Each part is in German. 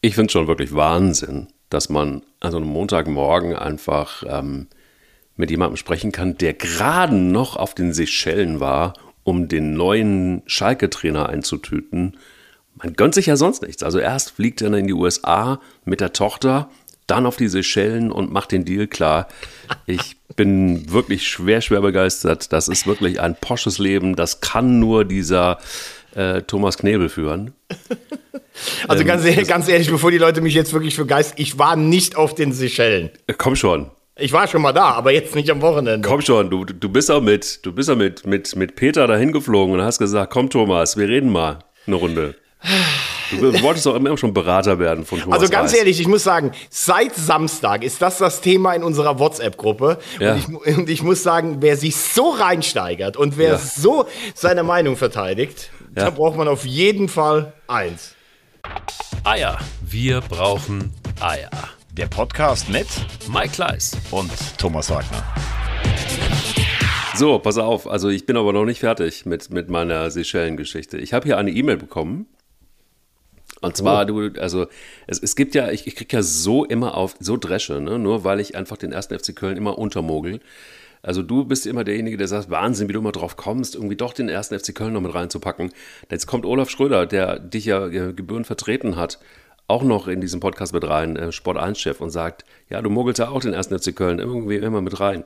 Ich finde es schon wirklich Wahnsinn, dass man an so einem Montagmorgen einfach ähm, mit jemandem sprechen kann, der gerade noch auf den Seychellen war, um den neuen Schalke-Trainer einzutüten. Man gönnt sich ja sonst nichts. Also erst fliegt er in die USA mit der Tochter, dann auf die Seychellen und macht den Deal klar. Ich bin wirklich schwer, schwer begeistert. Das ist wirklich ein posches Leben. Das kann nur dieser äh, Thomas Knebel führen. Also ganz, ähm, ehrlich, ganz ehrlich, bevor die Leute mich jetzt wirklich für Geist, ich war nicht auf den Seychellen. Äh, komm schon. Ich war schon mal da, aber jetzt nicht am Wochenende. Komm schon, du, du bist auch mit, du bist auch mit, mit, mit Peter dahin geflogen und hast gesagt, komm Thomas, wir reden mal eine Runde. Du wolltest doch immer schon Berater werden von Thomas Also ganz Reis. ehrlich, ich muss sagen, seit Samstag ist das das Thema in unserer WhatsApp-Gruppe. Ja. Und, ich, und, ich, muss sagen, wer sich so reinsteigert und wer ja. so seine Meinung verteidigt, ja. da braucht man auf jeden Fall eins. Eier. Wir brauchen Eier. Der Podcast mit Mike Kleiss und Thomas Wagner. So, pass auf. Also ich bin aber noch nicht fertig mit, mit meiner Seychellen-Geschichte. Ich habe hier eine E-Mail bekommen und zwar, oh. du, also es, es gibt ja, ich, ich kriege ja so immer auf, so Dresche, ne? nur weil ich einfach den ersten FC Köln immer untermogel. Also du bist immer derjenige, der sagt, Wahnsinn, wie du immer drauf kommst, irgendwie doch den ersten FC Köln noch mit reinzupacken. Jetzt kommt Olaf Schröder, der dich ja äh, Gebühren vertreten hat, auch noch in diesem Podcast mit rein, äh, Sport 1-Chef, und sagt, ja, du mogelst ja auch den ersten FC Köln irgendwie immer mit rein.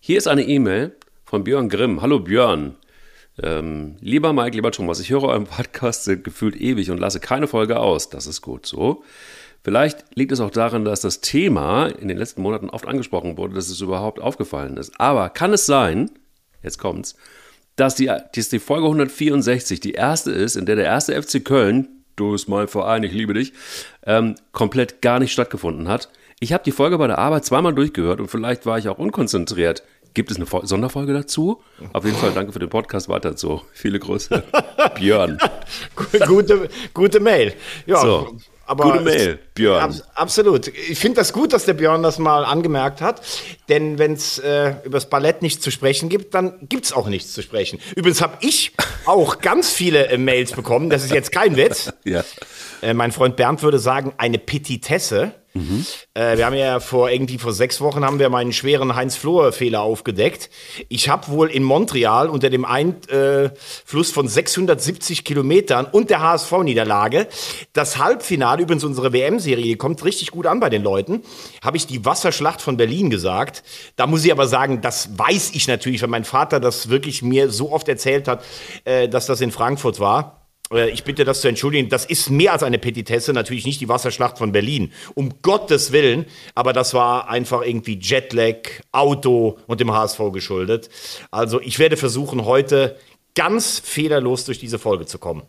Hier ist eine E-Mail von Björn Grimm. Hallo Björn. Ähm, lieber Mike, lieber Thomas, ich höre euren Podcast gefühlt ewig und lasse keine Folge aus. Das ist gut so. Vielleicht liegt es auch daran, dass das Thema in den letzten Monaten oft angesprochen wurde, dass es überhaupt aufgefallen ist. Aber kann es sein, jetzt kommt's, dass die, dass die Folge 164 die erste ist, in der der erste FC Köln, du bist mein Verein, ich liebe dich, ähm, komplett gar nicht stattgefunden hat? Ich habe die Folge bei der Arbeit zweimal durchgehört und vielleicht war ich auch unkonzentriert. Gibt es eine Sonderfolge dazu? Auf jeden Fall danke für den Podcast. Weiter so. Viele Grüße. Björn. gute, gute Mail. Ja, so. Aber Gute Mail, Björn. Ab, absolut. Ich finde das gut, dass der Björn das mal angemerkt hat. Denn wenn es äh, über das Ballett nichts zu sprechen gibt, dann gibt es auch nichts zu sprechen. Übrigens habe ich auch ganz viele äh, Mails bekommen. Das ist jetzt kein Witz. ja. Äh, mein Freund Bernd würde sagen, eine Petitesse. Mhm. Äh, wir haben ja vor irgendwie vor sechs Wochen haben wir meinen schweren Heinz-Flohr-Fehler aufgedeckt. Ich habe wohl in Montreal unter dem Einfluss von 670 Kilometern und der HSV-Niederlage das Halbfinale, übrigens unsere WM-Serie, kommt richtig gut an bei den Leuten, habe ich die Wasserschlacht von Berlin gesagt. Da muss ich aber sagen, das weiß ich natürlich, weil mein Vater das wirklich mir so oft erzählt hat, äh, dass das in Frankfurt war. Äh, ich bitte das zu entschuldigen, das ist mehr als eine Petitesse, natürlich nicht die Wasserschlacht von Berlin, um Gottes Willen, aber das war einfach irgendwie Jetlag, Auto und dem HSV geschuldet. Also ich werde versuchen, heute ganz fehlerlos durch diese Folge zu kommen.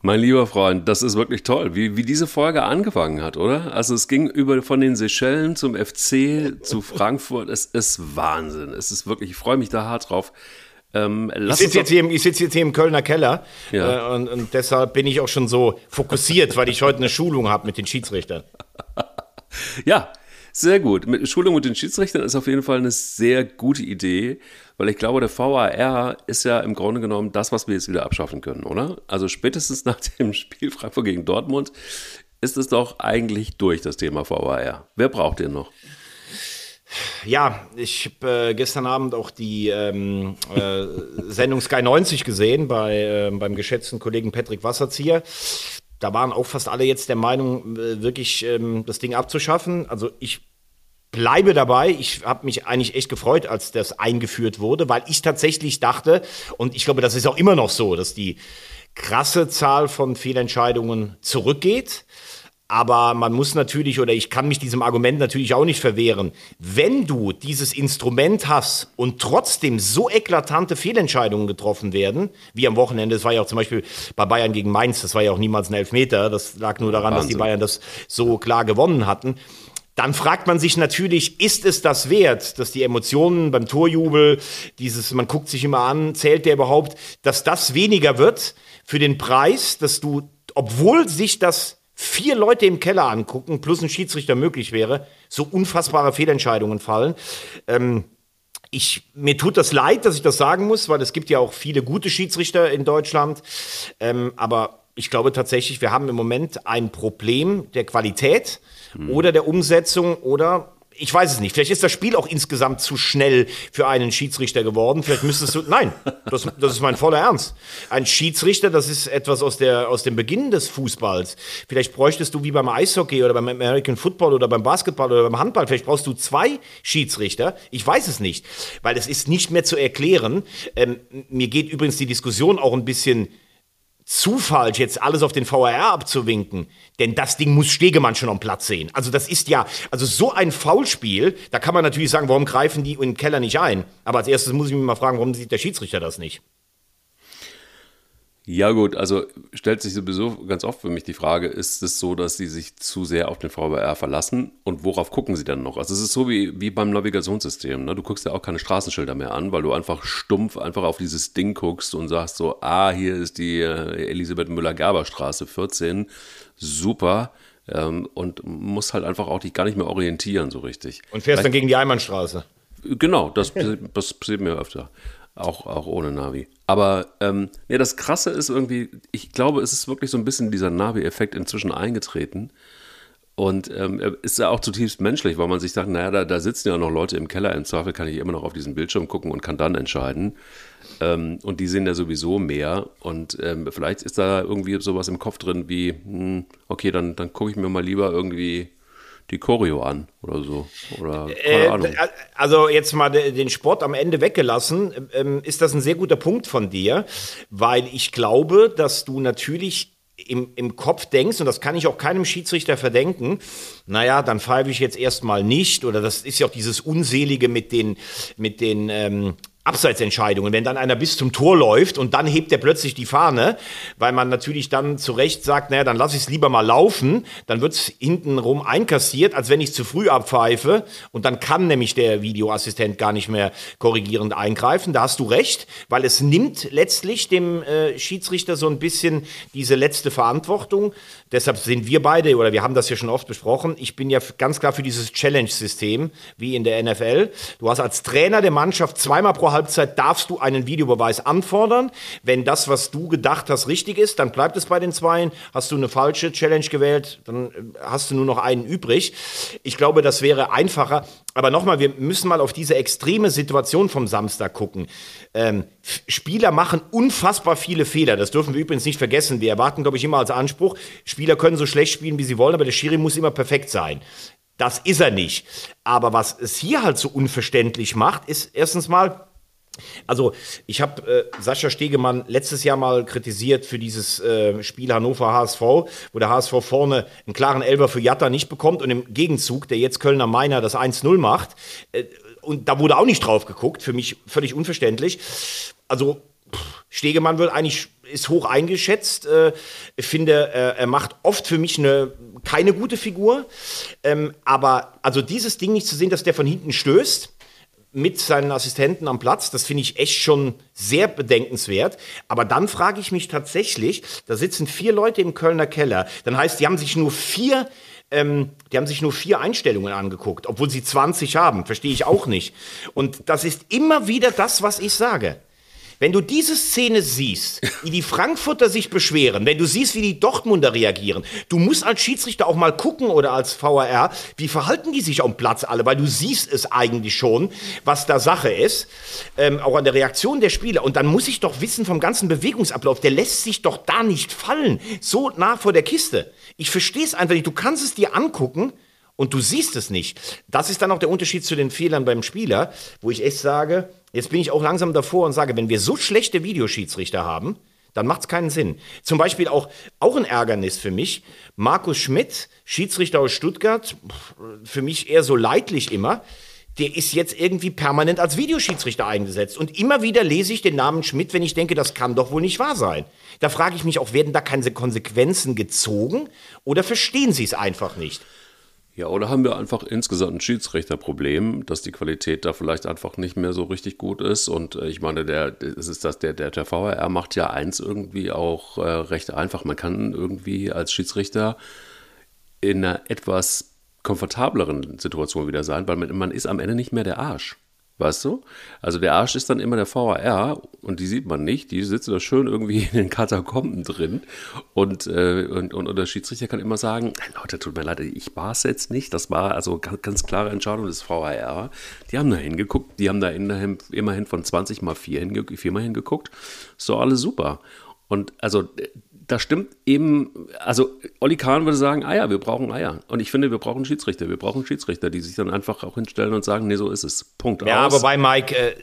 Mein lieber Freund, das ist wirklich toll, wie, wie diese Folge angefangen hat, oder? Also es ging über von den Seychellen zum FC zu Frankfurt. Es ist Wahnsinn. Es ist wirklich, ich freue mich da hart drauf. Ähm, ich sitze jetzt, hier, sitz jetzt hier im Kölner Keller ja. äh, und, und, deshalb bin ich auch schon so fokussiert, weil ich heute eine Schulung habe mit den Schiedsrichtern. ja, sehr gut. Mit Schulung mit den Schiedsrichtern ist auf jeden Fall eine sehr gute Idee, weil ich glaube, der VAR ist ja im Grunde genommen das, was wir jetzt wieder abschaffen können, oder? Also spätestens nach dem Spiel Frankfurt gegen Dortmund ist es doch eigentlich durch, das Thema VAR. Wer braucht den noch? Ja, ich habe äh, gestern Abend auch die ähm, äh, Sendung Sky 90 gesehen bei, äh, beim geschätzten Kollegen Patrick Wasserzieher. Da waren auch fast alle jetzt der Meinung, äh, wirklich ähm, das Ding abzuschaffen. Also ich bleibe dabei. Ich habe mich eigentlich echt gefreut, als das eingeführt wurde, weil ich tatsächlich dachte, und ich glaube, das ist auch immer noch so, dass die krasse Zahl von Fehlentscheidungen zurückgeht. Aber man muss natürlich, oder ich kann mich diesem Argument natürlich auch nicht verwehren, wenn du dieses Instrument hast und trotzdem so eklatante Fehlentscheidungen getroffen werden, wie am Wochenende, das war ja auch zum Beispiel bei Bayern gegen Mainz, das war ja auch niemals ein Elfmeter, das lag nur daran, Wahnsinn. dass die Bayern das so klar gewonnen hatten. Dann fragt man sich natürlich, ist es das wert, dass die Emotionen beim Torjubel, dieses, man guckt sich immer an, zählt der überhaupt, dass das weniger wird für den Preis, dass du, obwohl sich das vier Leute im Keller angucken, plus ein Schiedsrichter möglich wäre, so unfassbare Fehlentscheidungen fallen. Ähm, ich, mir tut das leid, dass ich das sagen muss, weil es gibt ja auch viele gute Schiedsrichter in Deutschland. Ähm, aber ich glaube tatsächlich, wir haben im Moment ein Problem der Qualität oder der Umsetzung oder ich weiß es nicht. Vielleicht ist das Spiel auch insgesamt zu schnell für einen Schiedsrichter geworden. Vielleicht müsstest du. Nein, das, das ist mein voller Ernst. Ein Schiedsrichter, das ist etwas aus, der, aus dem Beginn des Fußballs. Vielleicht bräuchtest du wie beim Eishockey oder beim American Football oder beim Basketball oder beim Handball, vielleicht brauchst du zwei Schiedsrichter. Ich weiß es nicht, weil es ist nicht mehr zu erklären. Ähm, mir geht übrigens die Diskussion auch ein bisschen zu falsch, jetzt alles auf den VAR abzuwinken. Denn das Ding muss Stegemann schon am Platz sehen. Also das ist ja, also so ein Foulspiel, da kann man natürlich sagen, warum greifen die in den Keller nicht ein? Aber als erstes muss ich mich mal fragen, warum sieht der Schiedsrichter das nicht? Ja, gut, also stellt sich sowieso ganz oft für mich die Frage, ist es so, dass sie sich zu sehr auf den VBR verlassen und worauf gucken sie dann noch? Also es ist so wie, wie beim Navigationssystem. Ne? Du guckst ja auch keine Straßenschilder mehr an, weil du einfach stumpf einfach auf dieses Ding guckst und sagst so, ah, hier ist die äh, Elisabeth Müller-Gerber-Straße 14, super. Ähm, und musst halt einfach auch dich gar nicht mehr orientieren so richtig. Und fährst Vielleicht, dann gegen die Einbahnstraße. Genau, das, das passiert mir öfter. Auch, auch ohne Navi. Aber ähm, ja, das Krasse ist irgendwie, ich glaube, es ist wirklich so ein bisschen dieser Navi-Effekt inzwischen eingetreten. Und ähm, ist ja auch zutiefst menschlich, weil man sich sagt, naja, da, da sitzen ja noch Leute im Keller, im Zweifel kann ich immer noch auf diesen Bildschirm gucken und kann dann entscheiden. Ähm, und die sehen ja sowieso mehr. Und ähm, vielleicht ist da irgendwie sowas im Kopf drin wie, hm, okay, dann, dann gucke ich mir mal lieber irgendwie die Choreo an oder so. Oder keine äh, Ahnung. Also jetzt mal den Sport am Ende weggelassen, ähm, ist das ein sehr guter Punkt von dir, weil ich glaube, dass du natürlich im, im Kopf denkst, und das kann ich auch keinem Schiedsrichter verdenken, naja, dann pfeife ich jetzt erstmal nicht, oder das ist ja auch dieses Unselige mit den, mit den ähm, Abseitsentscheidungen, wenn dann einer bis zum Tor läuft und dann hebt er plötzlich die Fahne, weil man natürlich dann zu Recht sagt, naja, dann lasse ich es lieber mal laufen, dann wird es hintenrum einkassiert, als wenn ich zu früh abpfeife und dann kann nämlich der Videoassistent gar nicht mehr korrigierend eingreifen. Da hast du recht, weil es nimmt letztlich dem äh, Schiedsrichter so ein bisschen diese letzte Verantwortung. Deshalb sind wir beide, oder wir haben das ja schon oft besprochen, ich bin ja ganz klar für dieses Challenge-System, wie in der NFL. Du hast als Trainer der Mannschaft zweimal pro Halbzeit darfst du einen Videobeweis anfordern. Wenn das, was du gedacht hast, richtig ist, dann bleibt es bei den Zweien. Hast du eine falsche Challenge gewählt, dann äh, hast du nur noch einen übrig. Ich glaube, das wäre einfacher. Aber nochmal, wir müssen mal auf diese extreme Situation vom Samstag gucken. Ähm, Spieler machen unfassbar viele Fehler. Das dürfen wir übrigens nicht vergessen. Wir erwarten, glaube ich, immer als Anspruch, Spieler können so schlecht spielen, wie sie wollen, aber der Schiri muss immer perfekt sein. Das ist er nicht. Aber was es hier halt so unverständlich macht, ist erstens mal, also ich habe äh, Sascha Stegemann letztes Jahr mal kritisiert für dieses äh, Spiel Hannover HSV, wo der HSV vorne einen klaren Elber für Jatta nicht bekommt und im Gegenzug der jetzt Kölner Meiner das 1-0 macht. Äh, und da wurde auch nicht drauf geguckt, für mich völlig unverständlich. Also Stegemann wird eigentlich ist hoch eingeschätzt. Äh, ich finde, er macht oft für mich eine keine gute Figur. Ähm, aber also dieses Ding nicht zu sehen, dass der von hinten stößt mit seinen Assistenten am Platz. Das finde ich echt schon sehr bedenkenswert. Aber dann frage ich mich tatsächlich, da sitzen vier Leute im Kölner Keller. Dann heißt, die haben sich nur vier ähm, die haben sich nur vier Einstellungen angeguckt, obwohl sie 20 haben. Verstehe ich auch nicht. Und das ist immer wieder das, was ich sage. Wenn du diese Szene siehst, wie die Frankfurter sich beschweren, wenn du siehst, wie die Dortmunder reagieren, du musst als Schiedsrichter auch mal gucken oder als VAR, wie verhalten die sich am Platz alle, weil du siehst es eigentlich schon, was da Sache ist, ähm, auch an der Reaktion der Spieler. Und dann muss ich doch wissen vom ganzen Bewegungsablauf, der lässt sich doch da nicht fallen, so nah vor der Kiste. Ich verstehe es einfach nicht. Du kannst es dir angucken und du siehst es nicht. Das ist dann auch der Unterschied zu den Fehlern beim Spieler, wo ich echt sage, Jetzt bin ich auch langsam davor und sage, wenn wir so schlechte Videoschiedsrichter haben, dann macht es keinen Sinn. Zum Beispiel auch, auch ein Ärgernis für mich, Markus Schmidt, Schiedsrichter aus Stuttgart, für mich eher so leidlich immer, der ist jetzt irgendwie permanent als Videoschiedsrichter eingesetzt. Und immer wieder lese ich den Namen Schmidt, wenn ich denke, das kann doch wohl nicht wahr sein. Da frage ich mich auch, werden da keine Konsequenzen gezogen oder verstehen sie es einfach nicht? Ja, oder haben wir einfach insgesamt ein Schiedsrichterproblem, dass die Qualität da vielleicht einfach nicht mehr so richtig gut ist. Und äh, ich meine, der, es ist das, der, der, der VRR macht ja eins irgendwie auch äh, recht einfach. Man kann irgendwie als Schiedsrichter in einer etwas komfortableren Situation wieder sein, weil man, man ist am Ende nicht mehr der Arsch. Weißt du? Also der Arsch ist dann immer der VAR und die sieht man nicht. Die sitzen da schön irgendwie in den Katakomben drin. Und, äh, und, und, und der Schiedsrichter kann immer sagen, Leute, tut mir leid, ich war es jetzt nicht. Das war also ganz, ganz klare Entscheidung des VAR. Die haben da hingeguckt, die haben da immerhin von 20 mal 4 hinge viermal hingeguckt. Ist doch alles super. Und also da stimmt eben, also Olli Kahn würde sagen, Eier, wir brauchen Eier. Und ich finde, wir brauchen Schiedsrichter. Wir brauchen Schiedsrichter, die sich dann einfach auch hinstellen und sagen, nee, so ist es. Punkt. Ja, aus. aber bei Mike, äh,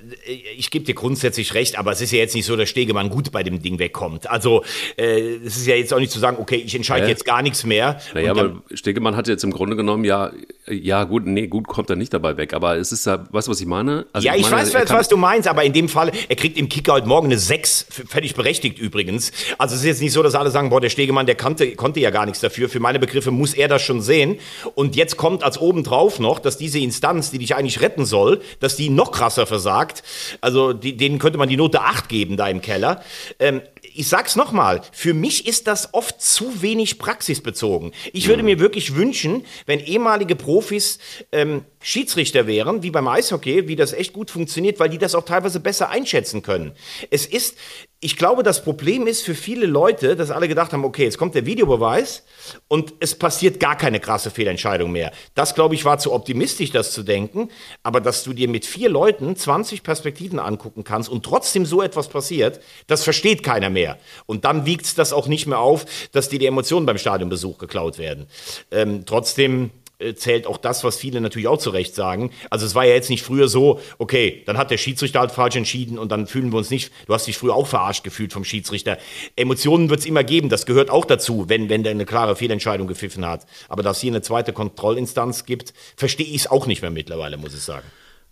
ich gebe dir grundsätzlich recht, aber es ist ja jetzt nicht so, dass Stegemann gut bei dem Ding wegkommt. Also äh, es ist ja jetzt auch nicht zu sagen, okay, ich entscheide äh? jetzt gar nichts mehr. Naja, aber Stegemann hat jetzt im Grunde genommen ja, ja gut, nee, gut kommt er nicht dabei weg. Aber es ist ja, weißt du, was ich meine? Also ja, ich, meine, weiß, was du meinst, aber in dem Fall, er kriegt im Kicker heute Morgen eine 6, völlig berechtigt übrigens. Also es ist jetzt nicht so, dass alle sagen, boah, der Stegemann der kannte, konnte ja gar nichts dafür. Für meine Begriffe muss er das schon sehen. Und jetzt kommt als obendrauf noch, dass diese Instanz, die dich eigentlich retten soll, dass die noch krasser versagt. Also die, denen könnte man die Note 8 geben da im Keller. Ähm, ich sag's nochmal, für mich ist das oft zu wenig praxisbezogen. Ich würde mir wirklich wünschen, wenn ehemalige Profis ähm, Schiedsrichter wären, wie beim Eishockey, wie das echt gut funktioniert, weil die das auch teilweise besser einschätzen können. Es ist, ich glaube, das Problem ist für viele Leute, dass alle gedacht haben, okay, jetzt kommt der Videobeweis und es passiert gar keine krasse Fehlentscheidung mehr. Das, glaube ich, war zu optimistisch, das zu denken. Aber dass du dir mit vier Leuten 20 Perspektiven angucken kannst und trotzdem so etwas passiert, das versteht keiner mehr. Und dann wiegt das auch nicht mehr auf, dass dir die Emotionen beim Stadionbesuch geklaut werden. Ähm, trotzdem zählt auch das, was viele natürlich auch zu Recht sagen. Also es war ja jetzt nicht früher so, okay, dann hat der Schiedsrichter halt falsch entschieden und dann fühlen wir uns nicht, du hast dich früher auch verarscht gefühlt vom Schiedsrichter. Emotionen wird es immer geben, das gehört auch dazu, wenn, wenn der eine klare Fehlentscheidung gepfiffen hat. Aber dass hier eine zweite Kontrollinstanz gibt, verstehe ich es auch nicht mehr mittlerweile, muss ich sagen.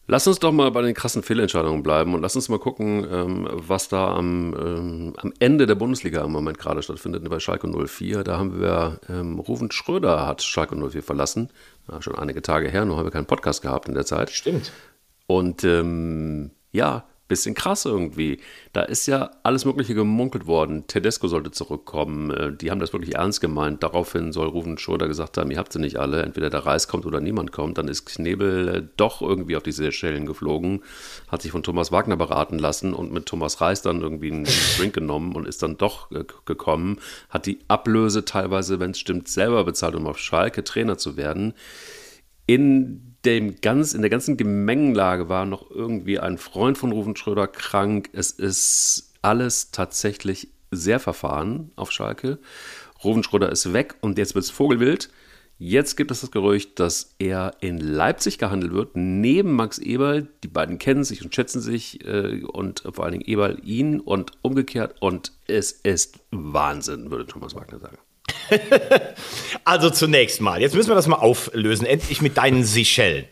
Lass uns doch mal bei den krassen Fehlentscheidungen bleiben und lass uns mal gucken, ähm, was da am, ähm, am Ende der Bundesliga im Moment gerade stattfindet bei Schalke 04. Da haben wir, ähm, Rufen Schröder hat Schalke 04 verlassen. Ja, schon einige Tage her, nur haben wir keinen Podcast gehabt in der Zeit. Stimmt. Und ähm, ja, bisschen krass irgendwie. Da ist ja alles Mögliche gemunkelt worden. Tedesco sollte zurückkommen. Äh, die haben das wirklich ernst gemeint. Daraufhin soll Rufen Schröder gesagt haben, ihr habt sie nicht alle. Entweder der Reis kommt oder niemand kommt. Dann ist Knebel äh, doch irgendwie auf diese Seychellen geflogen, hat sich von Thomas Wagner beraten lassen und mit Thomas Reis dann irgendwie einen Drink genommen und ist dann doch äh, gekommen. Hat die Ablöse teilweise, wenn es stimmt, selber bezahlt, um auf Schalke Trainer zu werden. In dem ganz, in der ganzen Gemengenlage war noch irgendwie ein Freund von Rufen Schröder krank. Es ist alles tatsächlich sehr verfahren auf Schalke. Rufen Schröder ist weg und jetzt wird es Vogelwild. Jetzt gibt es das Gerücht, dass er in Leipzig gehandelt wird, neben Max Eberl. Die beiden kennen sich und schätzen sich äh, und vor allen Dingen Eberl ihn und umgekehrt. Und es ist Wahnsinn, würde Thomas Wagner sagen. also zunächst mal, jetzt müssen wir das mal auflösen, endlich mit deinen Seychellen.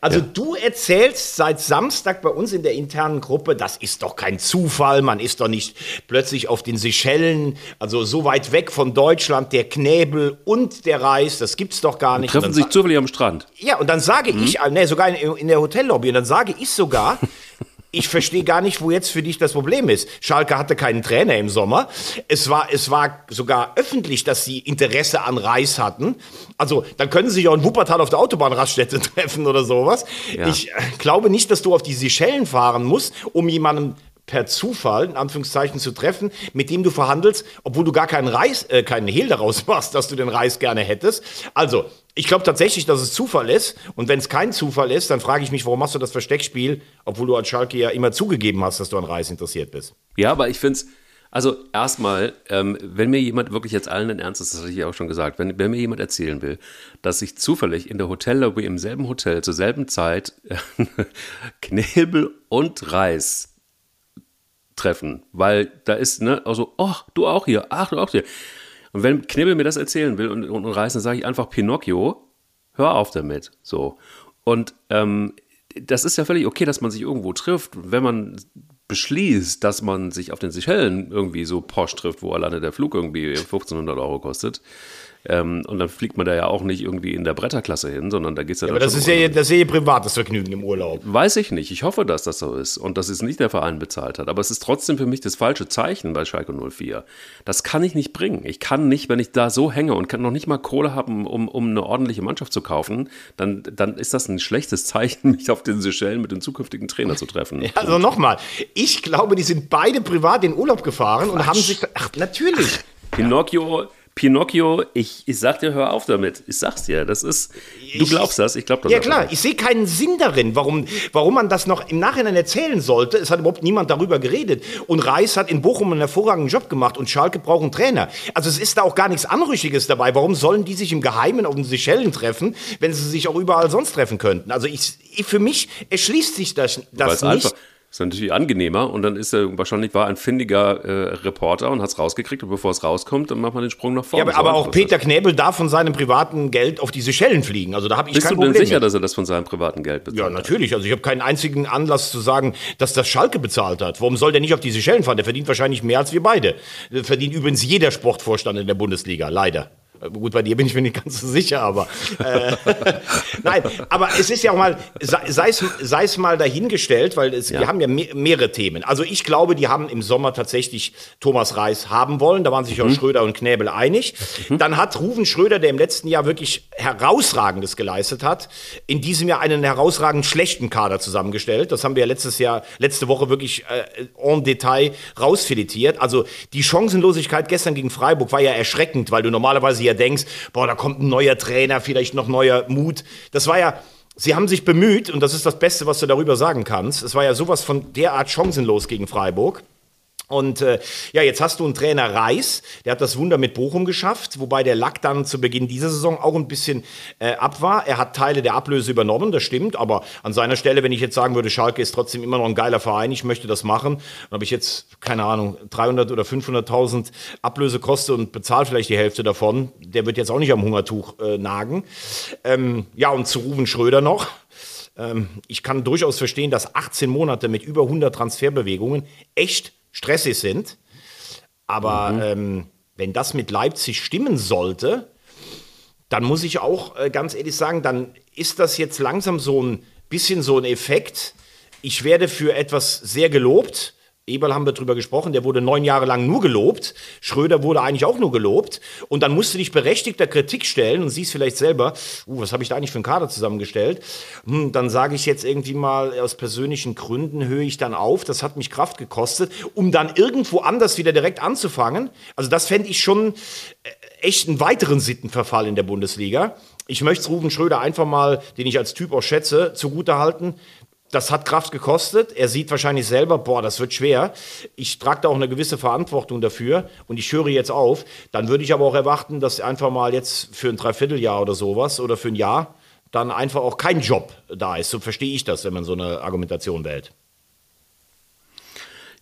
Also ja. du erzählst seit Samstag bei uns in der internen Gruppe, das ist doch kein Zufall, man ist doch nicht plötzlich auf den Seychellen, also so weit weg von Deutschland, der Knäbel und der Reis, das gibt's doch gar nicht. Und treffen sich zufällig am Strand. Ja, und dann sage mhm. ich, ne, sogar in, in der Hotellobby, und dann sage ich sogar, ich verstehe gar nicht, wo jetzt für dich das Problem ist. Schalke hatte keinen Trainer im Sommer. Es war, es war sogar öffentlich, dass sie Interesse an Reis hatten. Also, dann können sie sich auch in Wuppertal auf der Autobahnraststätte treffen oder sowas. Ja. Ich äh, glaube nicht, dass du auf die Seychellen fahren musst, um jemanden per Zufall, in Anführungszeichen, zu treffen, mit dem du verhandelst, obwohl du gar keinen Reis, äh, keinen Hehl daraus machst, dass du den Reis gerne hättest. Also, ich glaube tatsächlich, dass es Zufall ist. Und wenn es kein Zufall ist, dann frage ich mich, warum machst du das Versteckspiel, obwohl du als Schalke ja immer zugegeben hast, dass du an Reis interessiert bist. Ja, aber ich finde es, also erstmal, ähm, wenn mir jemand wirklich jetzt allen in Ernst ist, das hatte ich auch schon gesagt, wenn, wenn mir jemand erzählen will, dass sich zufällig in der Hotellobby im selben Hotel zur selben Zeit Knebel und Reis treffen, weil da ist, ne, also, oh, du auch hier, ach, du auch hier. Und wenn Knibbel mir das erzählen will und, und, und reißen, dann sage ich einfach Pinocchio, hör auf damit. So. Und ähm, das ist ja völlig okay, dass man sich irgendwo trifft. Wenn man beschließt, dass man sich auf den Seychellen irgendwie so posch trifft, wo alleine der Flug irgendwie 1500 Euro kostet, Ähm, und dann fliegt man da ja auch nicht irgendwie in der Bretterklasse hin, sondern da geht es ja, Aber das ist ja, das ist ja ihr privates Vergnügen im Urlaub. Weiß ich nicht. Ich hoffe, dass das so ist und dass es nicht der Verein bezahlt hat. Aber es ist trotzdem für mich das falsche Zeichen bei Schalke 04. Das kann ich nicht bringen. Ich kann nicht, wenn ich da so hänge und kann noch nicht mal Kohle haben, um, um eine ordentliche Mannschaft zu kaufen, dann, dann ist das ein schlechtes Zeichen, mich auf den Seychellen mit dem zukünftigen Trainer zu treffen. Ja, also nochmal, ich glaube, die sind beide privat in Urlaub gefahren und haben sich. Ach, natürlich. Pinocchio, Pinocchio, ich, ich sag dir, hör auf damit. Ich sag's dir, das ist. Du glaubst das, ich glaub das. Ja, klar, ich sehe keinen Sinn darin, warum, warum man das noch im Nachhinein erzählen sollte. Es hat überhaupt niemand darüber geredet. Und Reis hat in Bochum einen hervorragenden Job gemacht und Schalke braucht einen Trainer. Also es ist da auch gar nichts Anrüchiges dabei. Warum sollen die sich im Geheimen auf den Seychellen treffen, wenn sie sich auch überall sonst treffen könnten? Also ich, für mich erschließt sich das, das nicht. einfach- ist natürlich angenehmer und dann ist er wahrscheinlich war ein findiger äh, Reporter und hat es rausgekriegt und bevor es rauskommt, dann macht man den Sprung nach vorne. Ja, aber, aber auch ist. Peter Knäbel darf von seinem privaten Geld auf die Seychellen fliegen. Also da habe ich Bist kein du denn Problem sicher, mit. dass er das von seinem privaten Geld bezahlt Ja, natürlich. Also ich habe keinen einzigen Anlass zu sagen, dass das Schalke bezahlt hat. Warum soll der nicht auf die Seychellen fahren? Der verdient wahrscheinlich mehr als wir beide. Der verdient übrigens jeder Sportvorstand in der Bundesliga, leider. Gut, bei dir bin ich mir nicht ganz so sicher, aber äh, nein, aber es ist ja auch mal, sei es sei es mal dahingestellt, weil es, wir haben ja me mehrere Themen. Also ich glaube, die haben im Sommer tatsächlich Thomas Reis haben wollen. Da waren sich auch Schröder und Knäbel einig. Dann hat Ruven Schröder, der im letzten Jahr wirklich herausragendes geleistet hat, in diesem Jahr einen herausragend schlechten Kader zusammengestellt. Das haben wir ja letztes Jahr, letzte Woche wirklich äh, en Detail rausfiletiert. Also die Chancenlosigkeit gestern gegen Freiburg war ja erschreckend, weil du normalerweise ja denkst, boah, da kommt ein neuer Trainer, vielleicht noch neuer Mut. Das war ja Sie haben sich bemüht, und das ist das Beste, was du darüber sagen kannst. Es war ja sowas von derart chancenlos gegen Freiburg. Und äh, ja, jetzt hast du einen Trainer Reis, der hat das Wunder mit Bochum geschafft, wobei der Lack dann zu Beginn dieser Saison auch ein bisschen äh, ab war. Er hat Teile der Ablöse übernommen, das stimmt, aber an seiner Stelle, wenn ich jetzt sagen würde, Schalke ist trotzdem immer noch ein geiler Verein, ich möchte das machen, dann habe ich jetzt, keine Ahnung, 300 oder 500.000 Ablöse kostet und bezahle vielleicht die Hälfte davon, der wird jetzt auch nicht am Hungertuch äh, nagen. Ähm, ja, und zu Ruven Schröder noch. Ähm, ich kann durchaus verstehen, dass 18 Monate mit über 100 Transferbewegungen echt stressig sind. Aber ähm, wenn das mit Leipzig stimmen sollte, dann muss ich auch äh, ganz ehrlich sagen, dann ist das jetzt langsam so ein bisschen so ein Effekt. Ich werde für etwas sehr gelobt. Eberl haben wir drüber gesprochen, der wurde neun Jahre lang nur gelobt. Schröder wurde eigentlich auch nur gelobt. Und dann musst du dich berechtigter Kritik stellen und siehst vielleicht selber, uh, was habe ich da eigentlich für einen Kader zusammengestellt? Hm, dann sage ich jetzt irgendwie mal, aus persönlichen Gründen höre ich dann auf. Das hat mich Kraft gekostet, um dann irgendwo anders wieder direkt anzufangen. Also das fände ich schon äh, echt einen weiteren Sittenverfall in der Bundesliga. Ich möchte Ruben Schröder einfach mal, den ich als Typ auch schätze, zugutehalten. Das hat Kraft gekostet. Er sieht wahrscheinlich selber, boah, das wird schwer. Ich trage da auch eine gewisse Verantwortung dafür und ich höre jetzt auf. Dann würde ich aber auch erwarten, dass einfach mal jetzt für ein Dreivierteljahr oder sowas oder für ein Jahr dann einfach auch kein Job da ist. So verstehe ich das, wenn man so eine Argumentation wählt.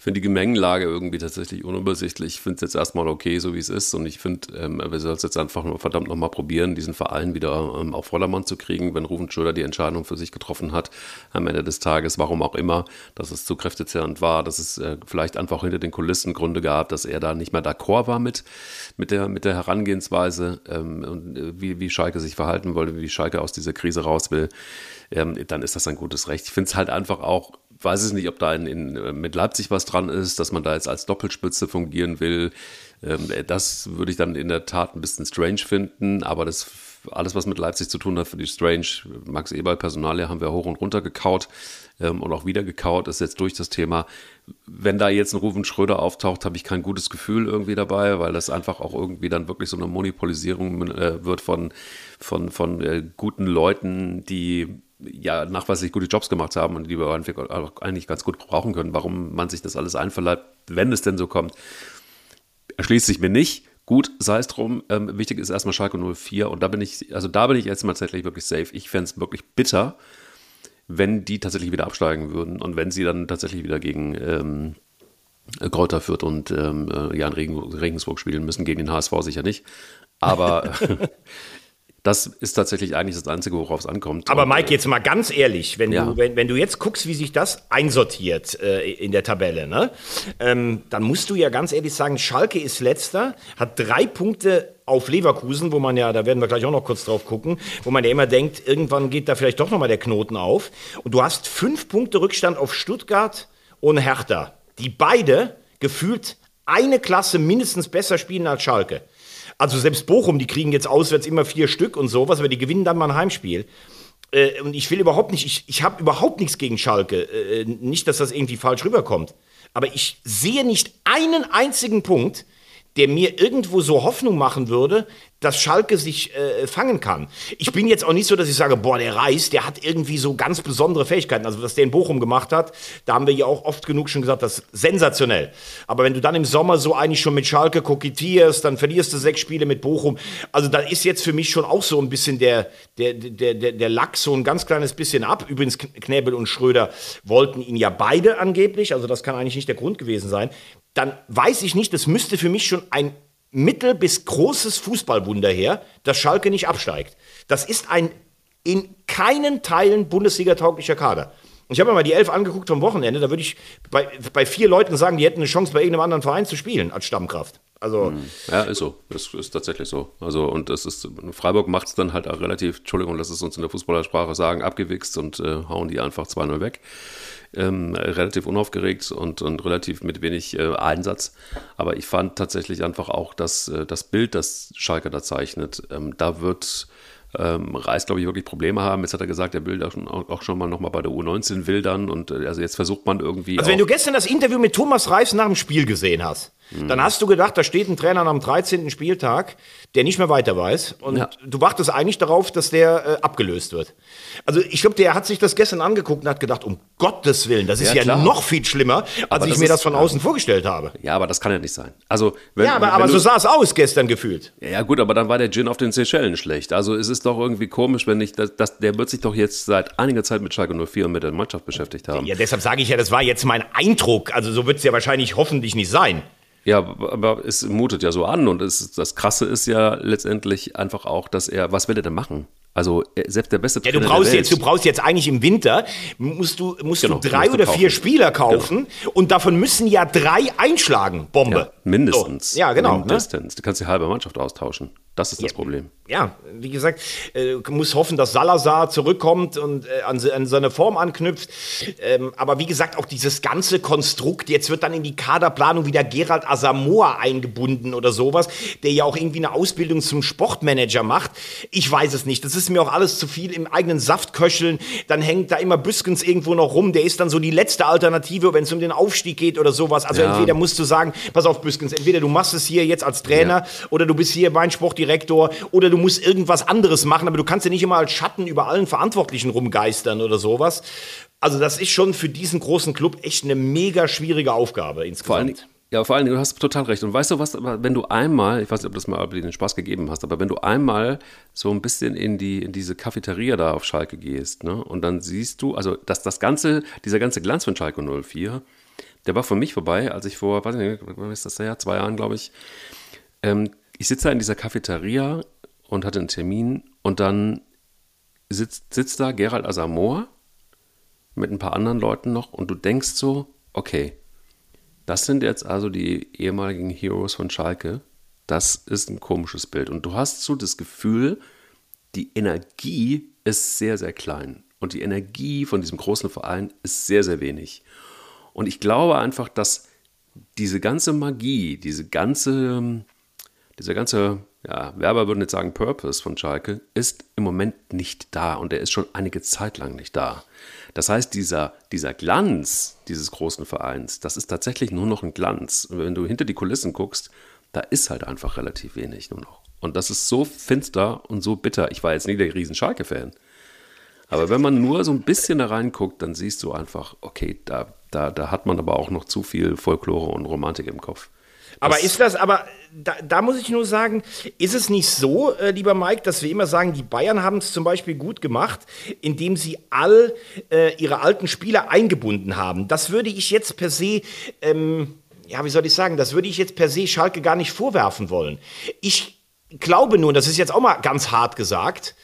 Finde die Gemengenlage irgendwie tatsächlich unübersichtlich. Ich finde es jetzt erstmal okay, so wie es ist. Und ich finde, ähm, wir sollten es jetzt einfach nur verdammt nochmal probieren, diesen Verein wieder ähm, auf Vordermann zu kriegen, wenn Ruven Schröder die Entscheidung für sich getroffen hat, am Ende des Tages, warum auch immer, dass es zu kräftezehrend war, dass es äh, vielleicht einfach hinter den Kulissen Gründe gab, dass er da nicht mehr d'accord war mit, mit, der, mit der Herangehensweise ähm, und äh, wie, wie Schalke sich verhalten wollte, wie Schalke aus dieser Krise raus will. Ähm, dann ist das ein gutes Recht. Ich finde es halt einfach auch weiß es nicht, ob da in, in, mit Leipzig was dran ist, dass man da jetzt als Doppelspitze fungieren will. Ähm, das würde ich dann in der Tat ein bisschen strange finden, aber das alles, was mit Leipzig zu tun hat, finde ich strange. Max Eberl, Personalie haben wir hoch und runter gekaut ähm, und auch wieder gekaut, ist jetzt durch das Thema. Wenn da jetzt ein Ruven Schröder auftaucht, habe ich kein gutes Gefühl irgendwie dabei, weil das einfach auch irgendwie dann wirklich so eine Monopolisierung äh, wird von, von, von äh, guten Leuten, die ja nachweislich gute Jobs gemacht haben und die wir eigentlich ganz gut brauchen können. Warum man sich das alles einverleibt, wenn es denn so kommt, erschließt sich mir nicht. Gut, sei es drum. Ähm, wichtig ist erstmal Schalke 04 und da bin ich, also da bin ich jetzt mal tatsächlich wirklich safe. Ich fände es wirklich bitter, wenn die tatsächlich wieder absteigen würden und wenn sie dann tatsächlich wieder gegen ähm, Kräuter Fürth und ähm, ja, in Regen, Regensburg spielen müssen, gegen den HSV sicher nicht. Aber das ist tatsächlich eigentlich das Einzige, worauf es ankommt. Aber Mike, jetzt mal ganz ehrlich, wenn, Ja. du, wenn, wenn du jetzt guckst, wie sich das einsortiert äh, in der Tabelle, ne? ähm, dann musst du ja ganz ehrlich sagen, Schalke ist letzter, hat drei Punkte auf Leverkusen, wo man ja, da werden wir gleich auch noch kurz drauf gucken, wo man ja immer denkt, irgendwann geht da vielleicht doch nochmal der Knoten auf. Und du hast fünf Punkte Rückstand auf Stuttgart und Hertha, die beide gefühlt eine Klasse mindestens besser spielen als Schalke. Also selbst Bochum, die kriegen jetzt auswärts immer vier Stück und sowas, aber die gewinnen dann mal ein Heimspiel. Äh, und ich will überhaupt nicht, ich, ich habe überhaupt nichts gegen Schalke. Äh, nicht, dass das irgendwie falsch rüberkommt. Aber ich sehe nicht einen einzigen Punkt, der mir irgendwo so Hoffnung machen würde, dass Schalke sich äh, fangen kann. Ich bin jetzt auch nicht so, dass ich sage, boah, der Reis, der hat irgendwie so ganz besondere Fähigkeiten. Also was der in Bochum gemacht hat, da haben wir ja auch oft genug schon gesagt, das ist sensationell. Aber wenn du dann im Sommer so eigentlich schon mit Schalke kokettierst, dann verlierst du sechs Spiele mit Bochum. Also da ist jetzt für mich schon auch so ein bisschen der, der, der, der, der Lack so ein ganz kleines bisschen ab. Übrigens, Knäbel und Schröder wollten ihn ja beide angeblich, also das kann eigentlich nicht der Grund gewesen sein. Dann weiß ich nicht, das müsste für mich schon ein mittel- bis großes Fußballwunder her, dass Schalke nicht absteigt. Das ist ein in keinen Teilen Bundesliga-tauglicher Kader. Ich habe mir mal die Elf angeguckt vom Wochenende, da würde ich bei, bei vier Leuten sagen, die hätten eine Chance, bei irgendeinem anderen Verein zu spielen als Stammkraft. Also, Ja, ist so. Das ist tatsächlich so. Also, und das ist, Freiburg macht es dann halt auch relativ, Entschuldigung, lass es uns in der Fußballersprache sagen, abgewichst und äh, hauen die einfach 2-0 weg. Ähm, relativ unaufgeregt und, und relativ mit wenig äh, Einsatz. Aber ich fand tatsächlich einfach auch, dass äh, das Bild, das Schalke da zeichnet, ähm, da wird ähm, Reis, glaube ich, wirklich Probleme haben. Jetzt hat er gesagt, er will auch schon, auch schon mal nochmal bei der U19 wildern und äh, also jetzt versucht man irgendwie. also wenn du gestern das Interview mit Thomas Reis nach dem Spiel gesehen hast, dann hast du gedacht, da steht ein Trainer am 13. Spieltag, der nicht mehr weiter weiß. Und Ja. du wartest eigentlich darauf, dass der äh, abgelöst wird. Also ich glaube, der hat sich das gestern angeguckt und hat gedacht, um Gottes Willen, das ist Ja, ja, noch viel schlimmer, als Aber ich das mir ist- das von ja. außen vorgestellt habe. ja, aber das kann ja nicht sein. Also, wenn, Ja, aber, wenn aber du, so sah es aus gestern gefühlt. Ja, gut, aber dann war der Gin auf den Seychellen schlecht. Also es ist doch irgendwie komisch, wenn ich das, das der wird sich doch jetzt seit einiger Zeit mit Schalke 04 und mit der Mannschaft beschäftigt haben. Ja, deshalb sage ich ja, das war jetzt mein Eindruck. Also so wird es ja wahrscheinlich hoffentlich nicht sein. Ja, aber es mutet ja so an und es, das Krasse ist ja letztendlich einfach auch, dass er, was will er denn machen? Also er- selbst der beste Ja, du Trainer brauchst jetzt, du brauchst jetzt eigentlich im Winter musst du musst Genau, du drei musst du oder kaufen. vier Spieler kaufen und davon müssen ja drei einschlagen. Bombe. ja, mindestens. So. Ja, genau. Ne? Mindestens. Du kannst die halbe Mannschaft austauschen. Das ist das Problem. Ja, wie gesagt, äh, muss hoffen, dass Salazar zurückkommt und äh, an, an seine Form anknüpft. Ähm, aber wie gesagt, auch dieses ganze Konstrukt, jetzt wird dann in die Kaderplanung wieder Gerald Asamoah eingebunden oder sowas, der ja auch irgendwie eine Ausbildung zum Sportmanager macht. Ich weiß es nicht. Das ist mir auch alles zu viel im eigenen Saft köcheln. Dann hängt da immer Büskens irgendwo noch rum. Der ist dann so die letzte Alternative, wenn es um den Aufstieg geht oder sowas. Also Ja. entweder musst du sagen, pass auf, Büskens, entweder du machst es hier jetzt als Trainer oder du bist hier mein Sportdirektor oder du musst irgendwas anderes machen, aber du kannst ja nicht immer als Schatten über allen Verantwortlichen rumgeistern oder sowas. Also das ist schon für diesen großen Club echt eine mega schwierige Aufgabe insgesamt. Ja, vor allen Dingen, du hast total recht. Und weißt du was, wenn du einmal, ich weiß nicht, ob das mal ob den Spaß gegeben hast, aber wenn du einmal so ein bisschen in die, in diese Cafeteria da auf Schalke gehst, ne, und dann siehst du, also, dass das ganze, dieser ganze Glanz von Schalke 04, der war für mich vorbei, als ich vor, weiß nicht, wann ist das her, zwei Jahren, glaube ich, ähm, ich sitze da in dieser Cafeteria und hatte einen Termin und dann sitzt, sitzt da Gerald Asamoah mit ein paar anderen Leuten noch und du denkst so, okay, das sind jetzt also die ehemaligen Heroes von Schalke. Das ist ein komisches Bild. Und du hast so das Gefühl, die Energie ist sehr, sehr klein. Und die Energie von diesem großen Verein ist sehr, sehr wenig. Und ich glaube einfach, dass diese ganze Magie, diese ganze, dieser ganze, ja, Werber würden jetzt sagen Purpose von Schalke, ist im Moment nicht da und er ist schon einige Zeit lang nicht da. Das heißt, dieser, dieser Glanz dieses großen Vereins, das ist tatsächlich nur noch ein Glanz. Wenn du hinter die Kulissen guckst, da ist halt einfach relativ wenig nur noch. Und das ist so finster und so bitter. Ich war jetzt nie der riesen Schalke-Fan. Aber wenn man nur so ein bisschen da reinguckt, dann siehst du einfach, okay, da, da, da hat man aber auch noch zu viel Folklore und Romantik im Kopf. Aber ist das, aber da, da muss ich nur sagen, ist es nicht so, äh, lieber Mike, dass wir immer sagen, die Bayern haben es zum Beispiel gut gemacht, indem sie all äh, ihre alten Spieler eingebunden haben. Das würde ich jetzt per se, ähm, ja, wie soll ich sagen, das würde ich jetzt per se Schalke gar nicht vorwerfen wollen. Ich glaube nur, das ist jetzt auch mal ganz hart gesagt,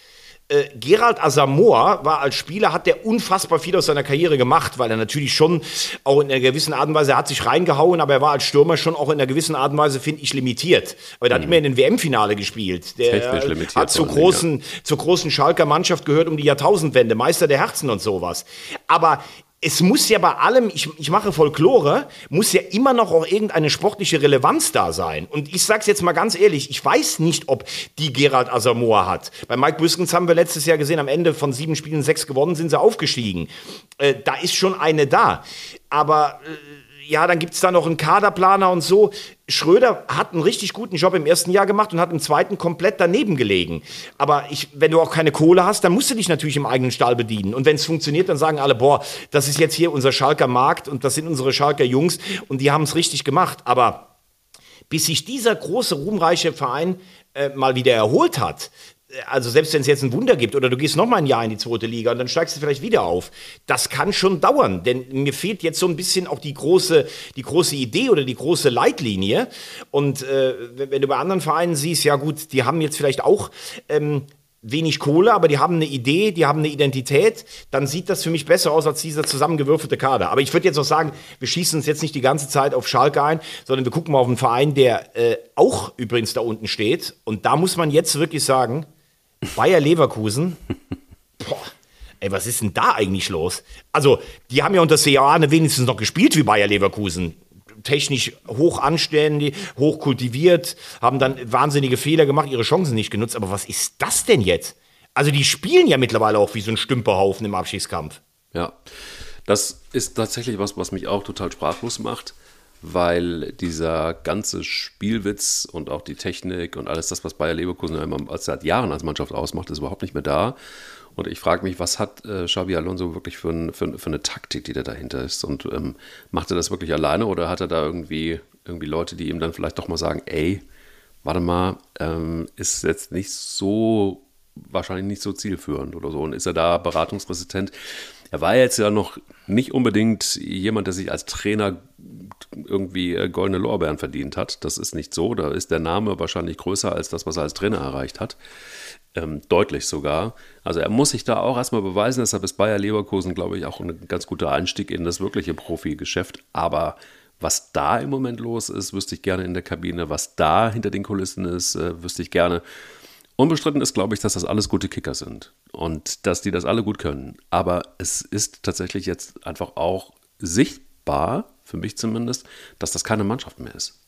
äh, Gerald Asamoah war als Spieler, hat der unfassbar viel aus seiner Karriere gemacht, weil er natürlich schon auch in einer gewissen Art und Weise, er hat sich reingehauen, aber er war als Stürmer schon auch in einer gewissen Art und Weise, finde ich, limitiert. Aber er hat mhm. immer in den WM-Finale gespielt. Der hat zur großen, ja. zur großen Schalker Mannschaft gehört um die Jahrtausendwende, Meister der Herzen und sowas. Aber es muss ja bei allem, ich, ich mache Folklore, muss ja immer noch auch irgendeine sportliche Relevanz da sein. Und ich sag's jetzt mal ganz ehrlich, ich weiß nicht, ob die Gerald Asamoah hat. Bei Mike Büskens haben wir letztes Jahr gesehen, am Ende von sieben Spielen sechs gewonnen, sind sie aufgestiegen. Äh, da ist schon eine da. Aber äh, ja, dann gibt es da noch einen Kaderplaner und so. Schröder hat einen richtig guten Job im ersten Jahr gemacht und hat im zweiten komplett daneben gelegen. Aber ich, wenn du auch keine Kohle hast, dann musst du dich natürlich im eigenen Stall bedienen. Und wenn es funktioniert, dann sagen alle, boah, das ist jetzt hier unser Schalker Markt und das sind unsere Schalker Jungs und die haben es richtig gemacht. Aber bis sich dieser große, ruhmreiche Verein äh, mal wieder erholt hat, also selbst wenn es jetzt ein Wunder gibt oder du gehst noch mal ein Jahr in die zweite Liga und dann steigst du vielleicht wieder auf, das kann schon dauern, denn mir fehlt jetzt so ein bisschen auch die große, die große Idee oder die große Leitlinie. Und äh, wenn du bei anderen Vereinen siehst, ja gut, die haben jetzt vielleicht auch ähm, wenig Kohle, aber die haben eine Idee, die haben eine Identität, dann sieht das für mich besser aus als dieser zusammengewürfelte Kader. Aber ich würde jetzt auch sagen, wir schießen uns jetzt nicht die ganze Zeit auf Schalke ein, sondern wir gucken mal auf einen Verein, der äh, auch übrigens da unten steht. Und da muss man jetzt wirklich sagen, Bayer Leverkusen. Boah. Ey, was ist denn da eigentlich los? Also, die haben ja unter Seoane wenigstens noch gespielt wie Bayer Leverkusen. Technisch hoch anständig, hoch kultiviert, haben dann wahnsinnige Fehler gemacht, ihre Chancen nicht genutzt. Aber was ist das denn jetzt? Also, die spielen ja mittlerweile auch wie so ein Stümperhaufen im Abschiedskampf. Ja, das ist tatsächlich was, was mich auch total sprachlos macht weil dieser ganze Spielwitz und auch die Technik und alles das, was Bayer Leverkusen seit Jahren als Mannschaft ausmacht, ist überhaupt nicht mehr da. Und ich frage mich, was hat äh, Xabi Alonso wirklich für, ein, für, für, eine Taktik, die da dahinter ist? Und ähm, macht er das wirklich alleine oder hat er da irgendwie, irgendwie Leute, die ihm dann vielleicht doch mal sagen, ey, warte mal, ähm, ist jetzt nicht so, wahrscheinlich nicht so zielführend oder so. Und ist er da beratungsresistent? Er war jetzt ja noch nicht unbedingt jemand, der sich als Trainer irgendwie äh, goldene Lorbeeren verdient hat. Das ist nicht so. Da ist der Name wahrscheinlich größer als das, was er als Trainer erreicht hat. Ähm, deutlich sogar. Also er muss sich da auch erstmal beweisen. Deshalb ist Bayer Leverkusen, glaube ich, auch ein ganz guter Einstieg in das wirkliche Profigeschäft. Aber was da im Moment los ist, wüsste ich gerne in der Kabine. Was da hinter den Kulissen ist, äh, wüsste ich gerne. Unbestritten ist, glaube ich, dass das alles gute Kicker sind und dass die das alle gut können. Aber es ist tatsächlich jetzt einfach auch sichtbar, für mich zumindest, dass das keine Mannschaft mehr ist.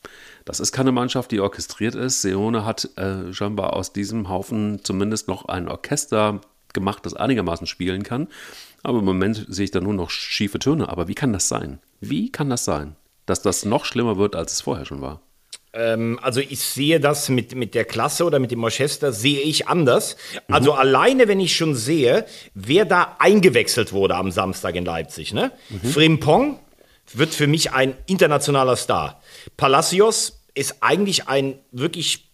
Das ist keine Mannschaft, die orchestriert ist. Seone hat äh, scheinbar aus diesem Haufen zumindest noch ein Orchester gemacht, das einigermaßen spielen kann. Aber im Moment sehe ich da nur noch schiefe Töne. Aber wie kann das sein? Wie kann das sein, dass das noch schlimmer wird, als es vorher schon war? Ähm, also ich sehe das mit, mit der Klasse oder mit dem Orchester, sehe ich anders. Mhm. Also alleine, wenn ich schon sehe, wer da eingewechselt wurde am Samstag in Leipzig. Ne? Mhm. Frimpong wird für mich ein internationaler Star. Palacios ist eigentlich ein wirklich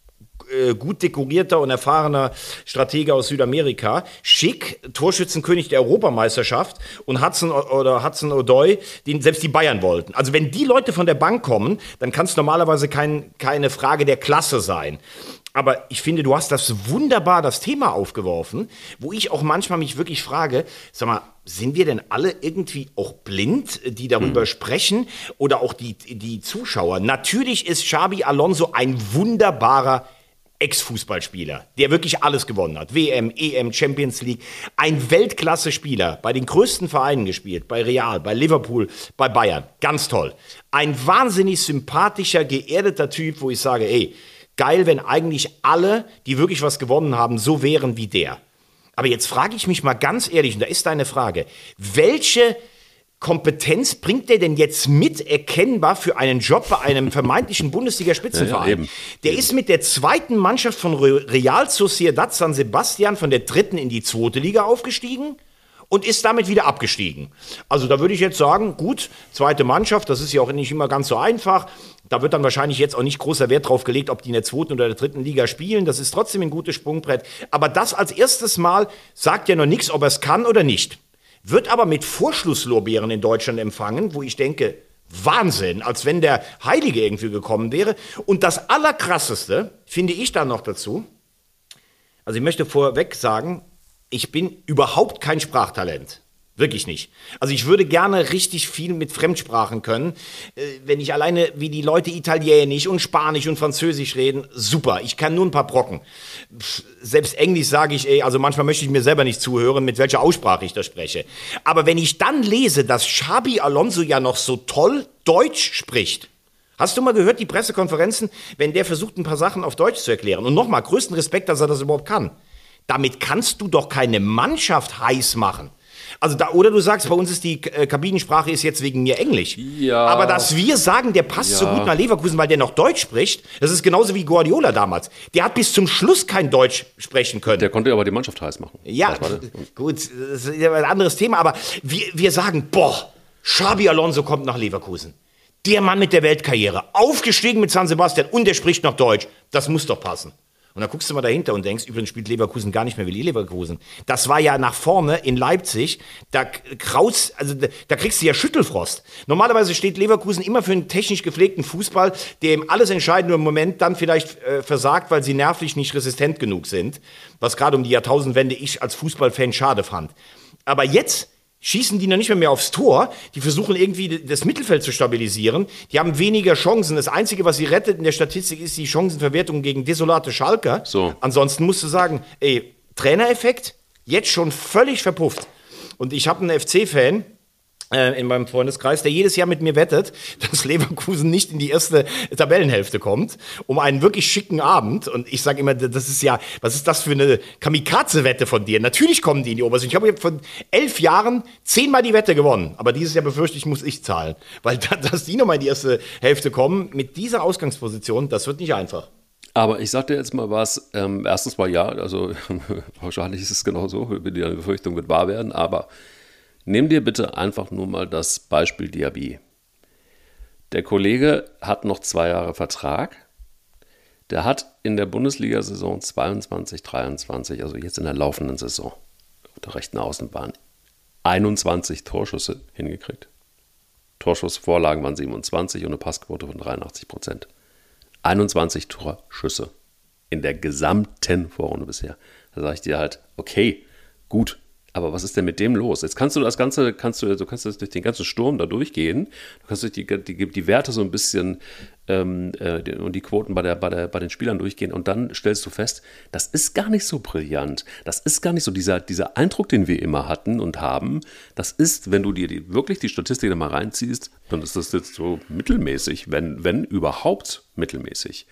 äh, gut dekorierter und erfahrener Stratege aus Südamerika. Schick, Torschützenkönig der Europameisterschaft und Hudson oder Hudson O'Doy, den selbst die Bayern wollten. Also wenn die Leute von der Bank kommen, dann kann es normalerweise kein, keine Frage der Klasse sein. Aber ich finde, du hast das wunderbar, das Thema aufgeworfen, wo ich auch manchmal mich wirklich frage, sag mal, sind wir denn alle irgendwie auch blind, die darüber hm. sprechen oder auch die, die Zuschauer? Natürlich ist Xabi Alonso ein wunderbarer Ex-Fußballspieler, der wirklich alles gewonnen hat. WM, EM, Champions League. Ein Weltklasse-Spieler, bei den größten Vereinen gespielt, bei Real, bei Liverpool, bei Bayern. Ganz toll. Ein wahnsinnig sympathischer, geerdeter Typ, wo ich sage, ey, geil, wenn eigentlich alle, die wirklich was gewonnen haben, so wären wie der. Aber jetzt frage ich mich mal ganz ehrlich, und da ist deine Frage, welche Kompetenz bringt der denn jetzt mit erkennbar für einen Job bei einem vermeintlichen Bundesliga-Spitzenverein? Ja, ja, der eben. ist mit der zweiten Mannschaft von Real Sociedad San Sebastian von der dritten in die zweite Liga aufgestiegen und ist damit wieder abgestiegen. Also da würde ich jetzt sagen, gut, zweite Mannschaft, das ist ja auch nicht immer ganz so einfach. Da wird dann wahrscheinlich jetzt auch nicht großer Wert drauf gelegt, ob die in der zweiten oder der dritten Liga spielen. Das ist trotzdem ein gutes Sprungbrett. Aber das als erstes Mal sagt ja noch nichts, ob er es kann oder nicht wird aber mit Vorschlusslorbeeren in Deutschland empfangen, wo ich denke, Wahnsinn, als wenn der Heilige irgendwie gekommen wäre. Und das Allerkrasseste finde ich dann noch dazu, also ich möchte vorweg sagen, ich bin überhaupt kein Sprachtalent. Wirklich nicht. Also ich würde gerne richtig viel mit Fremdsprachen können. Äh, wenn ich alleine, wie die Leute Italienisch und Spanisch und Französisch reden, super. Ich kann nur ein paar Brocken. Selbst Englisch sage ich, ey, also manchmal möchte ich mir selber nicht zuhören, mit welcher Aussprache ich da spreche. Aber wenn ich dann lese, dass Xabi Alonso ja noch so toll Deutsch spricht, Hast du mal gehört, die Pressekonferenzen, wenn der versucht, ein paar Sachen auf Deutsch zu erklären? Und nochmal, größten Respekt, dass er das überhaupt kann. Damit kannst du doch keine Mannschaft heiß machen. Also da, oder du sagst, bei uns ist die äh, Kabinensprache ist jetzt wegen mir Englisch. Ja. Aber dass wir sagen, der passt Ja. so gut nach Leverkusen, weil der noch Deutsch spricht, das ist genauso wie Guardiola damals. Der hat bis zum Schluss kein Deutsch sprechen können. Der konnte aber die Mannschaft heiß machen. Ja, gut, das ist ein anderes Thema, aber wir, wir sagen, boah, Xabi Alonso kommt nach Leverkusen. Der Mann mit der Weltkarriere, aufgestiegen mit San Sebastian und der spricht noch Deutsch. Das muss doch passen. Und dann guckst du mal dahinter und denkst, übrigens spielt Leverkusen gar nicht mehr wie Leverkusen. Das war ja nach vorne in Leipzig, da kraus, also da, da kriegst du ja Schüttelfrost. Normalerweise steht Leverkusen immer für einen technisch gepflegten Fußball, der im alles entscheidende Moment dann vielleicht äh, versagt, weil sie nervlich nicht resistent genug sind. Was gerade um die Jahrtausendwende ich als Fußballfan schade fand. Aber jetzt schießen die noch nicht mehr, mehr aufs Tor. Die versuchen irgendwie das Mittelfeld zu stabilisieren. Die haben weniger Chancen. Das Einzige, was sie rettet in der Statistik, ist die Chancenverwertung gegen desolate Schalker. So. Ansonsten musst du sagen, ey, Trainereffekt, jetzt schon völlig verpufft. Und ich habe einen FC-Fan, in meinem Freundeskreis, der jedes Jahr mit mir wettet, dass Leverkusen nicht in die erste Tabellenhälfte kommt, um einen wirklich schicken Abend. Und ich sage immer, das ist ja, was ist das für eine Kamikaze-Wette von dir? Natürlich kommen die in die Oberste. Ich habe von elf Jahren zehnmal die Wette gewonnen. Aber dieses Jahr befürchte ich, muss ich zahlen. Weil da, dass die nochmal in die erste Hälfte kommen, mit dieser Ausgangsposition, das wird nicht einfach. Aber ich sag dir jetzt mal was. Ähm, erstens mal ja, also wahrscheinlich ist es genau so, die Befürchtung wird wahr werden. Aber nimm dir bitte einfach nur mal das Beispiel Diaby. Der Kollege hat noch zwei Jahre Vertrag. Der hat in der Bundesliga-Saison 22, 23, also jetzt in der laufenden Saison, auf der rechten Außenbahn, 21 Torschüsse hingekriegt. Torschussvorlagen waren 27 und eine Passquote von 83 Prozent. 21 Torschüsse in der gesamten Vorrunde bisher. Da sage ich dir halt, okay, gut, aber was ist denn mit dem los? Jetzt kannst du das Ganze, kannst du, du kannst das durch den ganzen Sturm da durchgehen. Du kannst durch die, die, die Werte so ein bisschen ähm, äh, und die Quoten bei, der, bei, der, bei den Spielern durchgehen und dann stellst du fest, das ist gar nicht so brillant. Das ist gar nicht so dieser, dieser Eindruck, den wir immer hatten und haben. Das ist, wenn du dir die, wirklich die Statistik da mal reinziehst, dann ist das jetzt so mittelmäßig, wenn, wenn überhaupt mittelmäßig.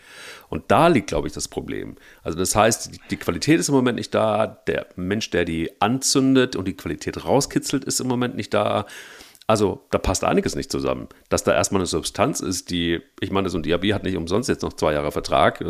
Und da liegt, glaube ich, das Problem. Also das heißt, die, die Qualität ist im Moment nicht da, der Mensch, der die anzündet und die Qualität rauskitzelt, ist im Moment nicht da. Also da passt einiges nicht zusammen. Dass da erstmal eine Substanz ist, die, ich meine, so ein Diaby hat nicht umsonst jetzt noch zwei Jahre Vertrag.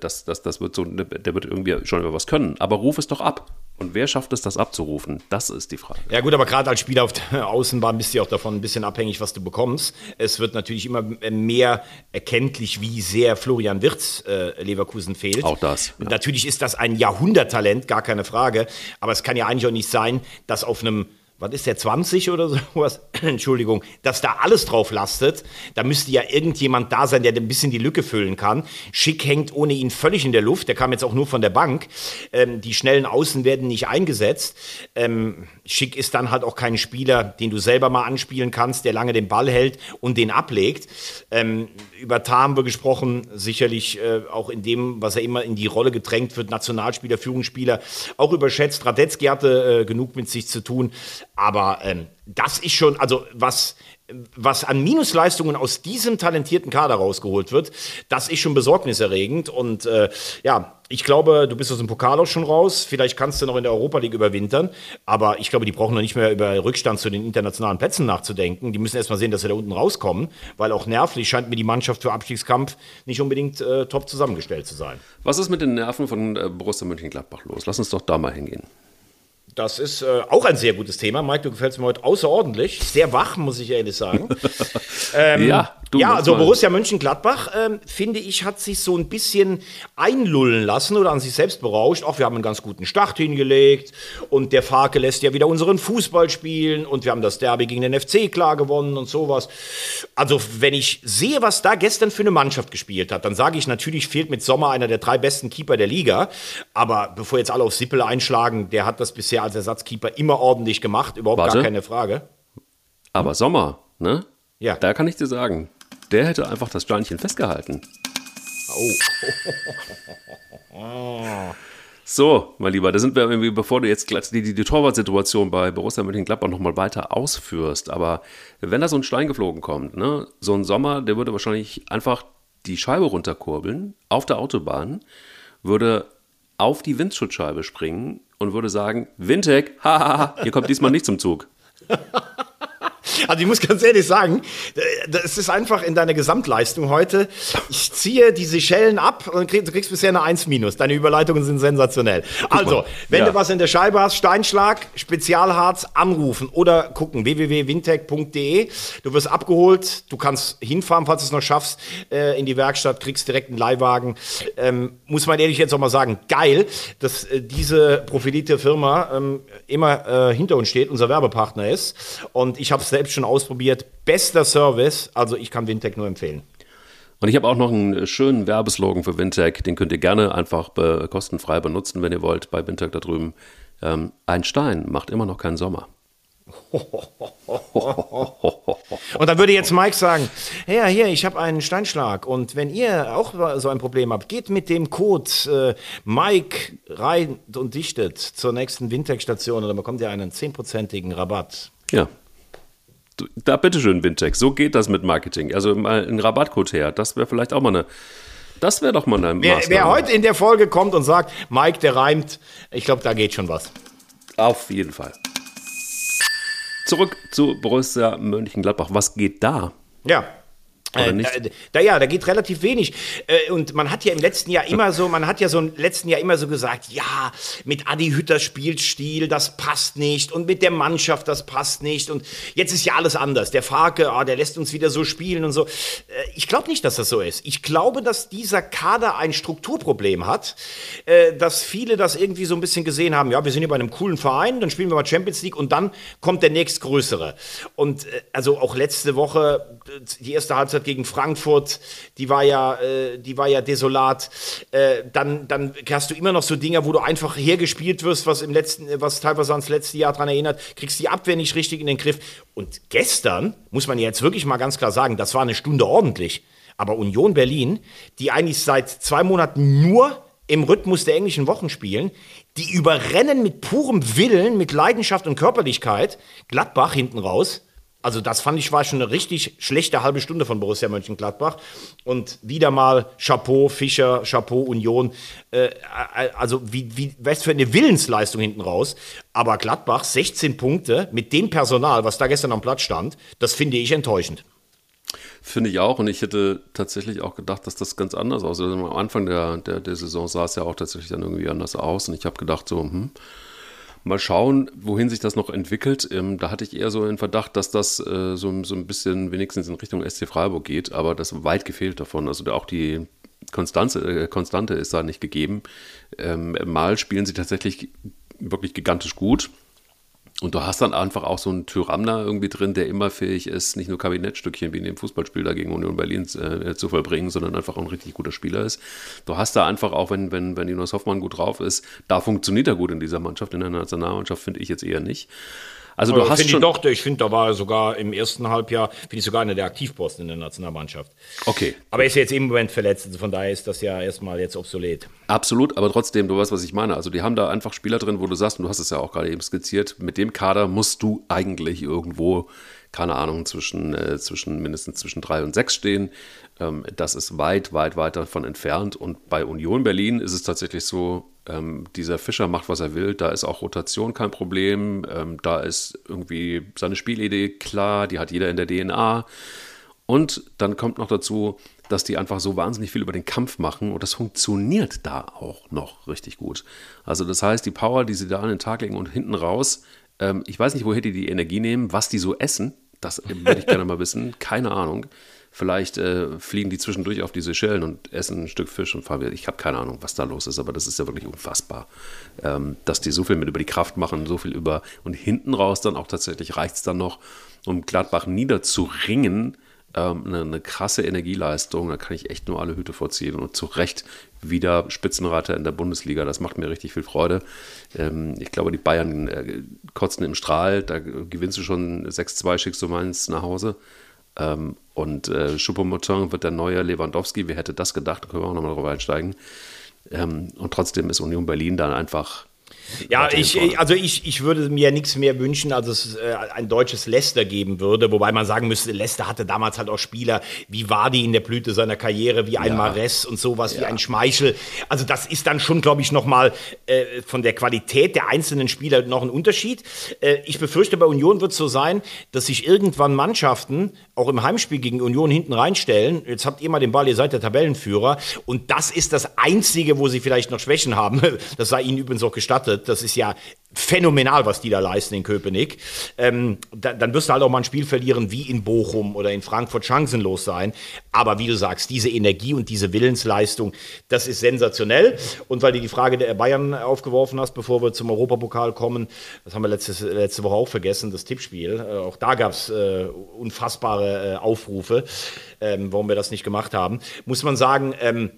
Das, das, das wird so, der wird irgendwie schon über was können. Aber ruf es doch ab. Und wer schafft es, das abzurufen? Das ist die Frage. Ja gut, aber gerade als Spieler auf der Außenbahn bist du ja auch davon ein bisschen abhängig, was du bekommst. Es wird natürlich immer mehr erkenntlich, wie sehr Florian Wirtz äh, Leverkusen fehlt. Auch das, Und natürlich ist das ein Jahrhunderttalent, gar keine Frage. Aber es kann ja eigentlich auch nicht sein, dass auf einem was ist der 20 oder sowas? Entschuldigung, dass da alles drauf lastet. Da müsste ja irgendjemand da sein, der ein bisschen die Lücke füllen kann. Schick hängt ohne ihn völlig in der Luft. Der kam jetzt auch nur von der Bank. Ähm, die schnellen Außen werden nicht eingesetzt. Ähm, Schick ist dann halt auch kein Spieler, den du selber mal anspielen kannst, der lange den Ball hält und den ablegt. Ähm, über Tar haben wir gesprochen, sicherlich äh, auch in dem, was er immer in die Rolle gedrängt wird, Nationalspieler, Führungsspieler, auch überschätzt. Radetzky hatte äh, genug mit sich zu tun. Aber ähm, das ist schon, also was, was an Minusleistungen aus diesem talentierten Kader rausgeholt wird, das ist schon besorgniserregend. Und äh, ja, ich glaube, du bist aus dem Pokal auch schon raus. Vielleicht kannst du noch in der Europa League überwintern. Aber ich glaube, die brauchen noch nicht mehr über Rückstand zu den internationalen Plätzen nachzudenken. Die müssen erst mal sehen, dass sie da unten rauskommen. Weil auch nervlich scheint mir die Mannschaft für Abstiegskampf nicht unbedingt äh, top zusammengestellt zu sein. Was ist mit den Nerven von äh, Borussia Mönchengladbach los? Lass uns doch da mal hingehen. Das ist äh, auch ein sehr gutes Thema. Mike, du gefällst mir heute außerordentlich. Sehr wach, muss ich ehrlich sagen. Ähm, ja, Du, ja, also. Borussia Mönchengladbach, ähm, finde ich, hat sich so ein bisschen einlullen lassen oder an sich selbst berauscht. Auch wir haben einen ganz guten Start hingelegt und der Farke lässt ja wieder unseren Fußball spielen und wir haben das Derby gegen den FC klar gewonnen und sowas. Also, wenn ich sehe, was da gestern für eine Mannschaft gespielt hat, dann sage ich natürlich, fehlt mit Sommer einer der drei besten Keeper der Liga. Aber bevor jetzt alle auf Sippel einschlagen, der hat das bisher als Ersatzkeeper immer ordentlich gemacht, überhaupt Warte. gar keine Frage. Aber Sommer, ne? Ja. Da kann ich dir sagen, der hätte einfach das Steinchen festgehalten. So, mein Lieber, da sind wir irgendwie, bevor du jetzt die, die, die Torwartsituation bei Borussia Mönchengladbach nochmal weiter ausführst, aber wenn da so ein Stein geflogen kommt, ne, so ein Sommer, der würde wahrscheinlich einfach die Scheibe runterkurbeln auf der Autobahn, würde auf die Windschutzscheibe springen und würde sagen, Windheck, haha, ihr kommt diesmal nicht zum Zug. Also ich muss ganz ehrlich sagen, das ist einfach in deiner Gesamtleistung heute. Ich ziehe die Seychellen ab und krieg, du kriegst bisher eine 1 minus. Deine Überleitungen sind sensationell. Also, wenn Ja. du was in der Scheibe hast, Steinschlag, Spezialharz, anrufen oder gucken, www.wintech.de. Du wirst abgeholt, du kannst hinfahren, falls du es noch schaffst, äh, in die Werkstatt, kriegst direkt einen Leihwagen. Ähm, muss man ehrlich jetzt auch mal sagen, geil, dass äh, diese profilierte Firma ähm, immer äh, hinter uns steht, unser Werbepartner ist. Und ich habe es selbst schon ausprobiert. Bester Service, also ich kann Wintech nur empfehlen. Und ich habe auch noch einen schönen Werbeslogan für Wintec, den könnt ihr gerne einfach be kostenfrei benutzen, wenn ihr wollt, bei Wintec da drüben. Ähm, ein Stein macht immer noch keinen Sommer. Und dann würde jetzt Mike sagen, ja, hier, ich habe einen Steinschlag. Und wenn ihr auch so ein Problem habt, geht mit dem Code äh, Mike rein und dichtet zur nächsten Wintech-Station und dann bekommt ihr einen 10%igen Rabatt. Ja. Da bitteschön, Wintec, so geht das mit Marketing. Also mal einen Rabattcode her, das wäre vielleicht auch mal eine, das wäre doch mal eine Wer, Maßnahme. wer heute in der Folge kommt und sagt, Mike, der reimt, ich glaube, da geht schon was. Auf jeden Fall. Zurück zu Borussia Mönchengladbach. Was geht da? Ja. Oder Äh, nicht? Da, da, ja, da geht relativ wenig. Äh, und man hat ja im letzten Jahr immer so, man hat ja so im letzten Jahr immer so gesagt, ja, mit Adi Hütters Spielstil, das passt nicht. Und mit der Mannschaft, das passt nicht. Und jetzt ist ja alles anders. Der Farke, ah, der lässt uns wieder so spielen und so. Äh, ich glaube nicht, dass das so ist. Ich glaube, dass dieser Kader ein Strukturproblem hat, äh, dass viele das irgendwie so ein bisschen gesehen haben, ja, wir sind hier bei einem coolen Verein, dann spielen wir mal Champions League und dann kommt der nächstgrößere. Und äh, also auch letzte Woche, äh, die erste Halbzeit gegen Frankfurt, die war ja, äh, die war ja desolat. Äh, dann, dann hast du immer noch so Dinger, wo du einfach hergespielt wirst, was im letzten, äh, was teilweise ans letzte Jahr dran erinnert, kriegst die Abwehr nicht richtig in den Griff. Und gestern, muss man jetzt wirklich mal ganz klar sagen, das war eine Stunde ordentlich. Aber Union Berlin, die eigentlich seit zwei Monaten nur im Rhythmus der englischen Wochen spielen, die überrennen mit purem Willen, mit Leidenschaft und Körperlichkeit Gladbach hinten raus. Also das fand ich war schon eine richtig schlechte halbe Stunde von Borussia Mönchengladbach. Und wieder mal Chapeau Fischer, Chapeau Union. Äh, also wie, wie, was für eine Willensleistung hinten raus. Aber Gladbach 16 Punkte mit dem Personal, was da gestern am Platz stand, das finde ich enttäuschend. Finde ich auch. Und ich hätte tatsächlich auch gedacht, dass das ganz anders aussieht. Also am Anfang der, der, der Saison sah es ja auch tatsächlich dann irgendwie anders aus. Und ich habe gedacht, so, hm, mal schauen, wohin sich das noch entwickelt. Ähm, da hatte ich eher so den Verdacht, dass das äh, so, so ein bisschen wenigstens in Richtung SC Freiburg geht. Aber das weit gefehlt davon. Also auch die Konstanze, äh, Konstante ist da nicht gegeben. Ähm, mal spielen sie tatsächlich wirklich gigantisch gut. Und du hast dann einfach auch so einen Tyranner irgendwie drin, der immer fähig ist, nicht nur Kabinettstückchen wie in dem Fußballspiel da gegen Union Berlin äh, zu vollbringen, sondern einfach auch ein richtig guter Spieler ist. Du hast da einfach auch, wenn, wenn, wenn Jonas Hoffmann gut drauf ist, da funktioniert er gut in dieser Mannschaft, in der Nationalmannschaft finde ich jetzt eher nicht. Also du hast finde schon... ich doch, ich finde, da war er sogar im ersten Halbjahr, finde ich sogar einer der Aktivposten in der Nationalmannschaft. Okay. Aber er ist jetzt im Moment verletzt, also von daher ist das ja erstmal jetzt obsolet. Absolut, aber trotzdem, du weißt, was ich meine. Also die haben da einfach Spieler drin, wo du sagst, und du hast es ja auch gerade eben skizziert, mit dem Kader musst du eigentlich irgendwo, keine Ahnung, zwischen, äh, zwischen mindestens zwischen drei und sechs stehen. Ähm, das ist weit, weit, weit davon entfernt. Und bei Union Berlin ist es tatsächlich so, ähm, dieser Fischer macht, was er will. Da ist auch Rotation kein Problem. Ähm, da ist irgendwie seine Spielidee klar, die hat jeder in der DNA. Und dann kommt noch dazu, dass die einfach so wahnsinnig viel über den Kampf machen und das funktioniert da auch noch richtig gut. Also das heißt, die Power, die sie da an den Tag legen und hinten raus, ähm, ich weiß nicht, woher die die Energie nehmen, was die so essen, Das würde ich gerne mal wissen. Keine Ahnung. Vielleicht äh, fliegen die zwischendurch auf die Seychellen und essen ein Stück Fisch und fahren wieder. Ich habe keine Ahnung, was da los ist, aber das ist ja wirklich unfassbar, ähm, dass die so viel mit über die Kraft machen, so viel über und hinten raus dann auch tatsächlich reicht es dann noch, um Gladbach niederzuringen. Ähm, eine, eine, krasse Energieleistung, da kann ich echt nur alle Hüte vorziehen und zu Recht wieder Spitzenreiter in der Bundesliga. Das macht mir richtig viel Freude. Ähm, ich glaube, die Bayern äh, kotzen im Strahl, da gewinnst du schon 6-2, schickst du meins nach Hause. Und äh, Choupo-Moting wird der neue Lewandowski. Wer hätte das gedacht? Da können wir auch nochmal drauf einsteigen. Ähm, und trotzdem ist Union Berlin dann einfach ja, ich, also ich, ich würde mir nichts mehr wünschen, als es äh, ein deutsches Leicester geben würde, wobei man sagen müsste, Leicester hatte damals halt auch Spieler wie Wadi in der Blüte seiner Karriere, wie ein ja. Mares und sowas, ja. wie ein Schmeichel. Also das ist dann schon, glaube ich, nochmal äh, von der Qualität der einzelnen Spieler noch ein Unterschied. Äh, ich befürchte, bei Union wird es so sein, dass sich irgendwann Mannschaften auch im Heimspiel gegen Union hinten reinstellen. Jetzt habt ihr mal den Ball, ihr seid der Tabellenführer und das ist das Einzige, wo sie vielleicht noch Schwächen haben. Das sei ihnen übrigens auch gestattet das ist ja phänomenal, was die da leisten in Köpenick. Ähm, da, dann wirst du halt auch mal ein Spiel verlieren wie in Bochum oder in Frankfurt chancenlos sein. Aber wie du sagst, diese Energie und diese Willensleistung, das ist sensationell. Und weil du die Frage der Bayern aufgeworfen hast, bevor wir zum Europapokal kommen, das haben wir letztes, letzte Woche auch vergessen, das Tippspiel. Äh, auch da gab es äh, unfassbare äh, Aufrufe, ähm, warum wir das nicht gemacht haben. Muss man sagen, ähm,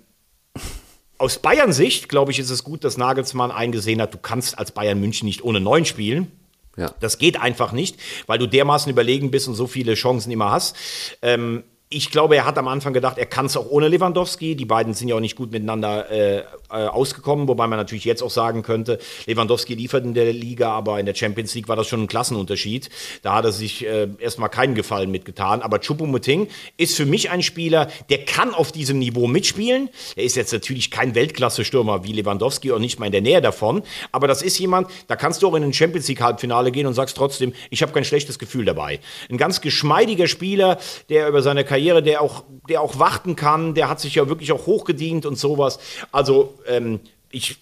aus Bayern-Sicht, glaube ich, ist es gut, dass Nagelsmann eingesehen hat, du kannst als Bayern München nicht ohne neun spielen. Ja. Das geht einfach nicht, weil du dermaßen überlegen bist und so viele Chancen immer hast. Ähm, ich glaube, er hat am Anfang gedacht, er kann es auch ohne Lewandowski. Die beiden sind ja auch nicht gut miteinander äh, äh, ausgekommen, wobei man natürlich jetzt auch sagen könnte, Lewandowski liefert in der Liga, aber in der Champions League war das schon ein Klassenunterschied. Da hat er sich äh, erstmal keinen Gefallen mitgetan. Aber Choupo-Moting ist für mich ein Spieler, der kann auf diesem Niveau mitspielen. Er ist jetzt natürlich kein Weltklasse-Stürmer wie Lewandowski und nicht mal in der Nähe davon. Aber das ist jemand, da kannst du auch in ein Champions League-Halbfinale gehen und sagst trotzdem, ich habe kein schlechtes Gefühl dabei. Ein ganz geschmeidiger Spieler, der über seine Karriere der auch, der auch warten kann, der hat sich ja wirklich auch hochgedient und sowas. Also ähm, ich,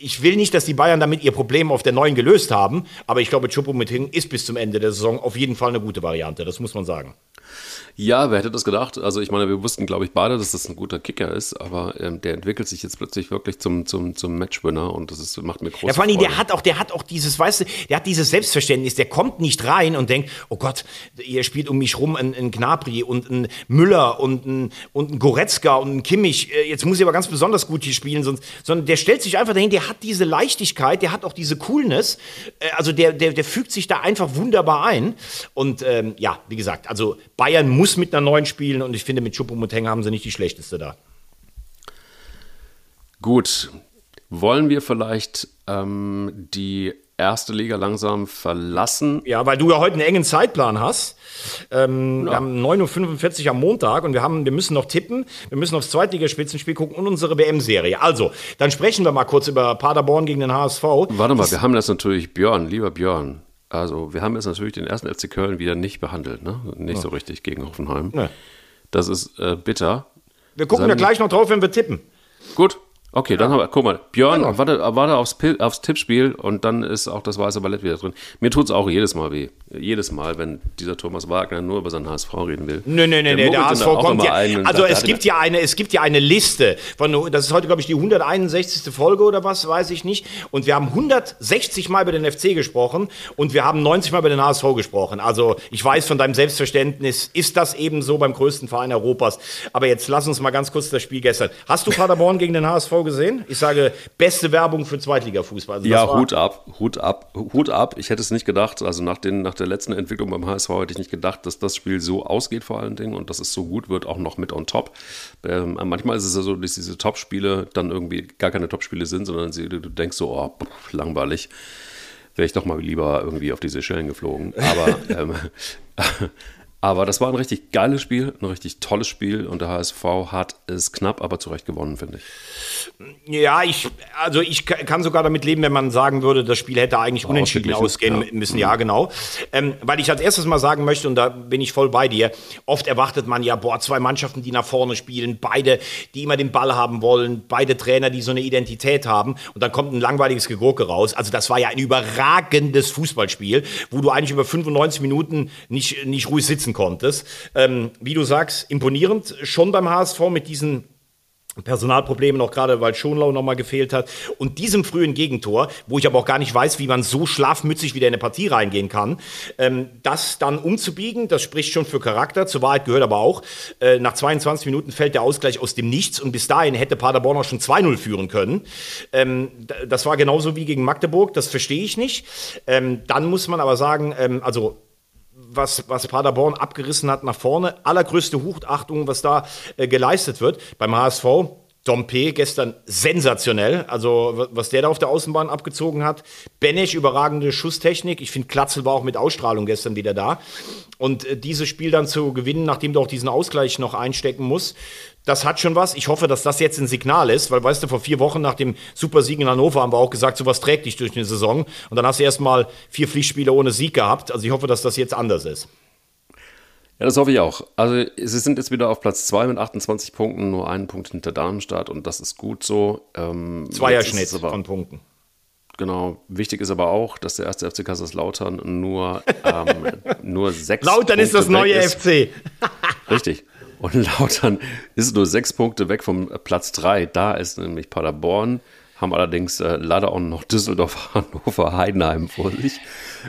ich will nicht, dass die Bayern damit ihr Problem auf der neuen gelöst haben, aber ich glaube, Choupo-Moting ist bis zum Ende der Saison auf jeden Fall eine gute Variante, das muss man sagen. Ja, wer hätte das gedacht? Also ich meine, wir wussten, glaube ich, beide, dass das ein guter Kicker ist, aber ähm, der entwickelt sich jetzt plötzlich wirklich zum, zum, zum Matchwinner und das ist, macht mir große Ja, vor allem, der hat auch, der hat auch dieses, weißt du, der hat dieses Selbstverständnis, der kommt nicht rein und denkt, oh Gott, ihr spielt um mich rum ein, ein Gnabry und ein Müller und ein, und ein Goretzka und ein Kimmich, äh, jetzt muss ich aber ganz besonders gut hier spielen, sonst, sondern der stellt sich einfach dahin, der hat diese Leichtigkeit, der hat auch diese Coolness, äh, also der, der, der fügt sich da einfach wunderbar ein und ähm, ja, wie gesagt, also Bayern muss mit einer neuen spielen und ich finde, mit Choupo-Moting haben sie nicht die schlechteste da. Gut. Wollen wir vielleicht ähm, die erste Liga langsam verlassen? Ja, weil du ja heute einen engen Zeitplan hast. Ähm, ja. Wir haben 9.45 Uhr am Montag und wir, haben, wir müssen noch tippen. Wir müssen aufs Zweitligaspitzenspiel gucken und unsere WM-Serie. Also, dann sprechen wir mal kurz über Paderborn gegen den HSV. Warte mal, wir haben das natürlich, Björn, lieber Björn. Also, wir haben jetzt natürlich den ersten FC Köln wieder nicht behandelt, ne? Nicht ja. so richtig gegen Hoffenheim. Nee. Das ist äh, bitter. Wir gucken ja gleich noch drauf, wenn wir tippen. Gut. Okay, dann haben wir, guck mal, Björn, ja. warte, warte aufs, aufs Tippspiel und dann ist auch das weiße Ballett wieder drin. Mir tut es auch jedes Mal weh. Jedes Mal, wenn dieser Thomas Wagner nur über seinen HSV reden will. Nee, nee, nee, der, der HSV kommt ja. Also es gibt ja eine, es gibt ja eine Liste von, das ist heute, glaube ich, die 161. Folge oder was, weiß ich nicht. Und wir haben 160 Mal über den FC gesprochen und wir haben 90 Mal über den HSV gesprochen. Also ich weiß von deinem Selbstverständnis, ist das eben so beim größten Verein Europas. Aber jetzt lass uns mal ganz kurz das Spiel gestern. Hast du Paderborn gegen den HSV gesehen? Ich sage, beste Werbung für Zweitligafußball. Also ja, Hut ab, Hut ab, Hut ab. Ich hätte es nicht gedacht. Also nach, den, nach der letzten Entwicklung beim HSV hätte ich nicht gedacht, dass das Spiel so ausgeht vor allen Dingen und dass es so gut wird, auch noch mit on top. Ähm, manchmal ist es ja so, dass diese Top-Spiele dann irgendwie gar keine Top-Spiele sind, sondern sie, du denkst so, oh, pff, langweilig. Wäre ich doch mal lieber irgendwie auf diese Schellen geflogen. Aber ähm, Aber das war ein richtig geiles Spiel, ein richtig tolles Spiel und der HSV hat ist knapp, aber zu Recht gewonnen, finde ich. Ja, ich, also ich ka- kann sogar damit leben, wenn man sagen würde, das Spiel hätte eigentlich unentschieden ausgeglichen, ausgehen ja. müssen. Ja, genau. Ähm, weil ich als erstes mal sagen möchte, und da bin ich voll bei dir, oft erwartet man ja, boah, zwei Mannschaften, die nach vorne spielen, beide, die immer den Ball haben wollen, beide Trainer, die so eine Identität haben, und dann kommt ein langweiliges Gegurke raus. Also das war ja ein überragendes Fußballspiel, wo du eigentlich über 95 Minuten nicht, nicht ruhig sitzen konntest. Ähm, wie du sagst, imponierend schon beim HSV mit diesen Personalproblemen, auch gerade weil Schonlau nochmal gefehlt hat. Und diesem frühen Gegentor, wo ich aber auch gar nicht weiß, wie man so schlafmützig wieder in eine Partie reingehen kann, ähm, das dann umzubiegen, das spricht schon für Charakter. Zur Wahrheit gehört aber auch, äh, nach 22 Minuten fällt der Ausgleich aus dem Nichts und bis dahin hätte Paderborn auch schon 2-0 führen können. Ähm, das war genauso wie gegen Magdeburg, das verstehe ich nicht. Ähm, dann muss man aber sagen, ähm, also was, was Paderborn abgerissen hat nach vorne. Allergrößte Hochachtung, was da äh, geleistet wird. Beim HSV, Dompe gestern sensationell. Also, wa- was der da auf der Außenbahn abgezogen hat. Benesch, überragende Schusstechnik. Ich finde, Klatzel war auch mit Ausstrahlung gestern wieder da. Und äh, dieses Spiel dann zu gewinnen, nachdem du auch diesen Ausgleich noch einstecken musst, das hat schon was. Ich hoffe, dass das jetzt ein Signal ist, weil, weißt du, vor vier Wochen nach dem Supersieg in Hannover haben wir auch gesagt, sowas trägt dich durch eine Saison. Und dann hast du erst mal vier Pflichtspiele ohne Sieg gehabt. Also ich hoffe, dass das jetzt anders ist. Ja, das hoffe ich auch. Also, sie sind jetzt wieder auf Platz 2 mit 28 Punkten, nur einen Punkt hinter Darmstadt und das ist gut so. Ähm, Zweierschnitt aber- von Punkten. Genau. Wichtig ist aber auch, dass der erste FC Kaiserslautern nur, ähm, nur sechs Lautern ist das Punkte neue ist. FC. Richtig. Und Lautern ist nur sechs Punkte weg vom Platz drei. Da ist nämlich Paderborn, haben allerdings äh, leider auch noch Düsseldorf, Hannover, Heidenheim vor sich.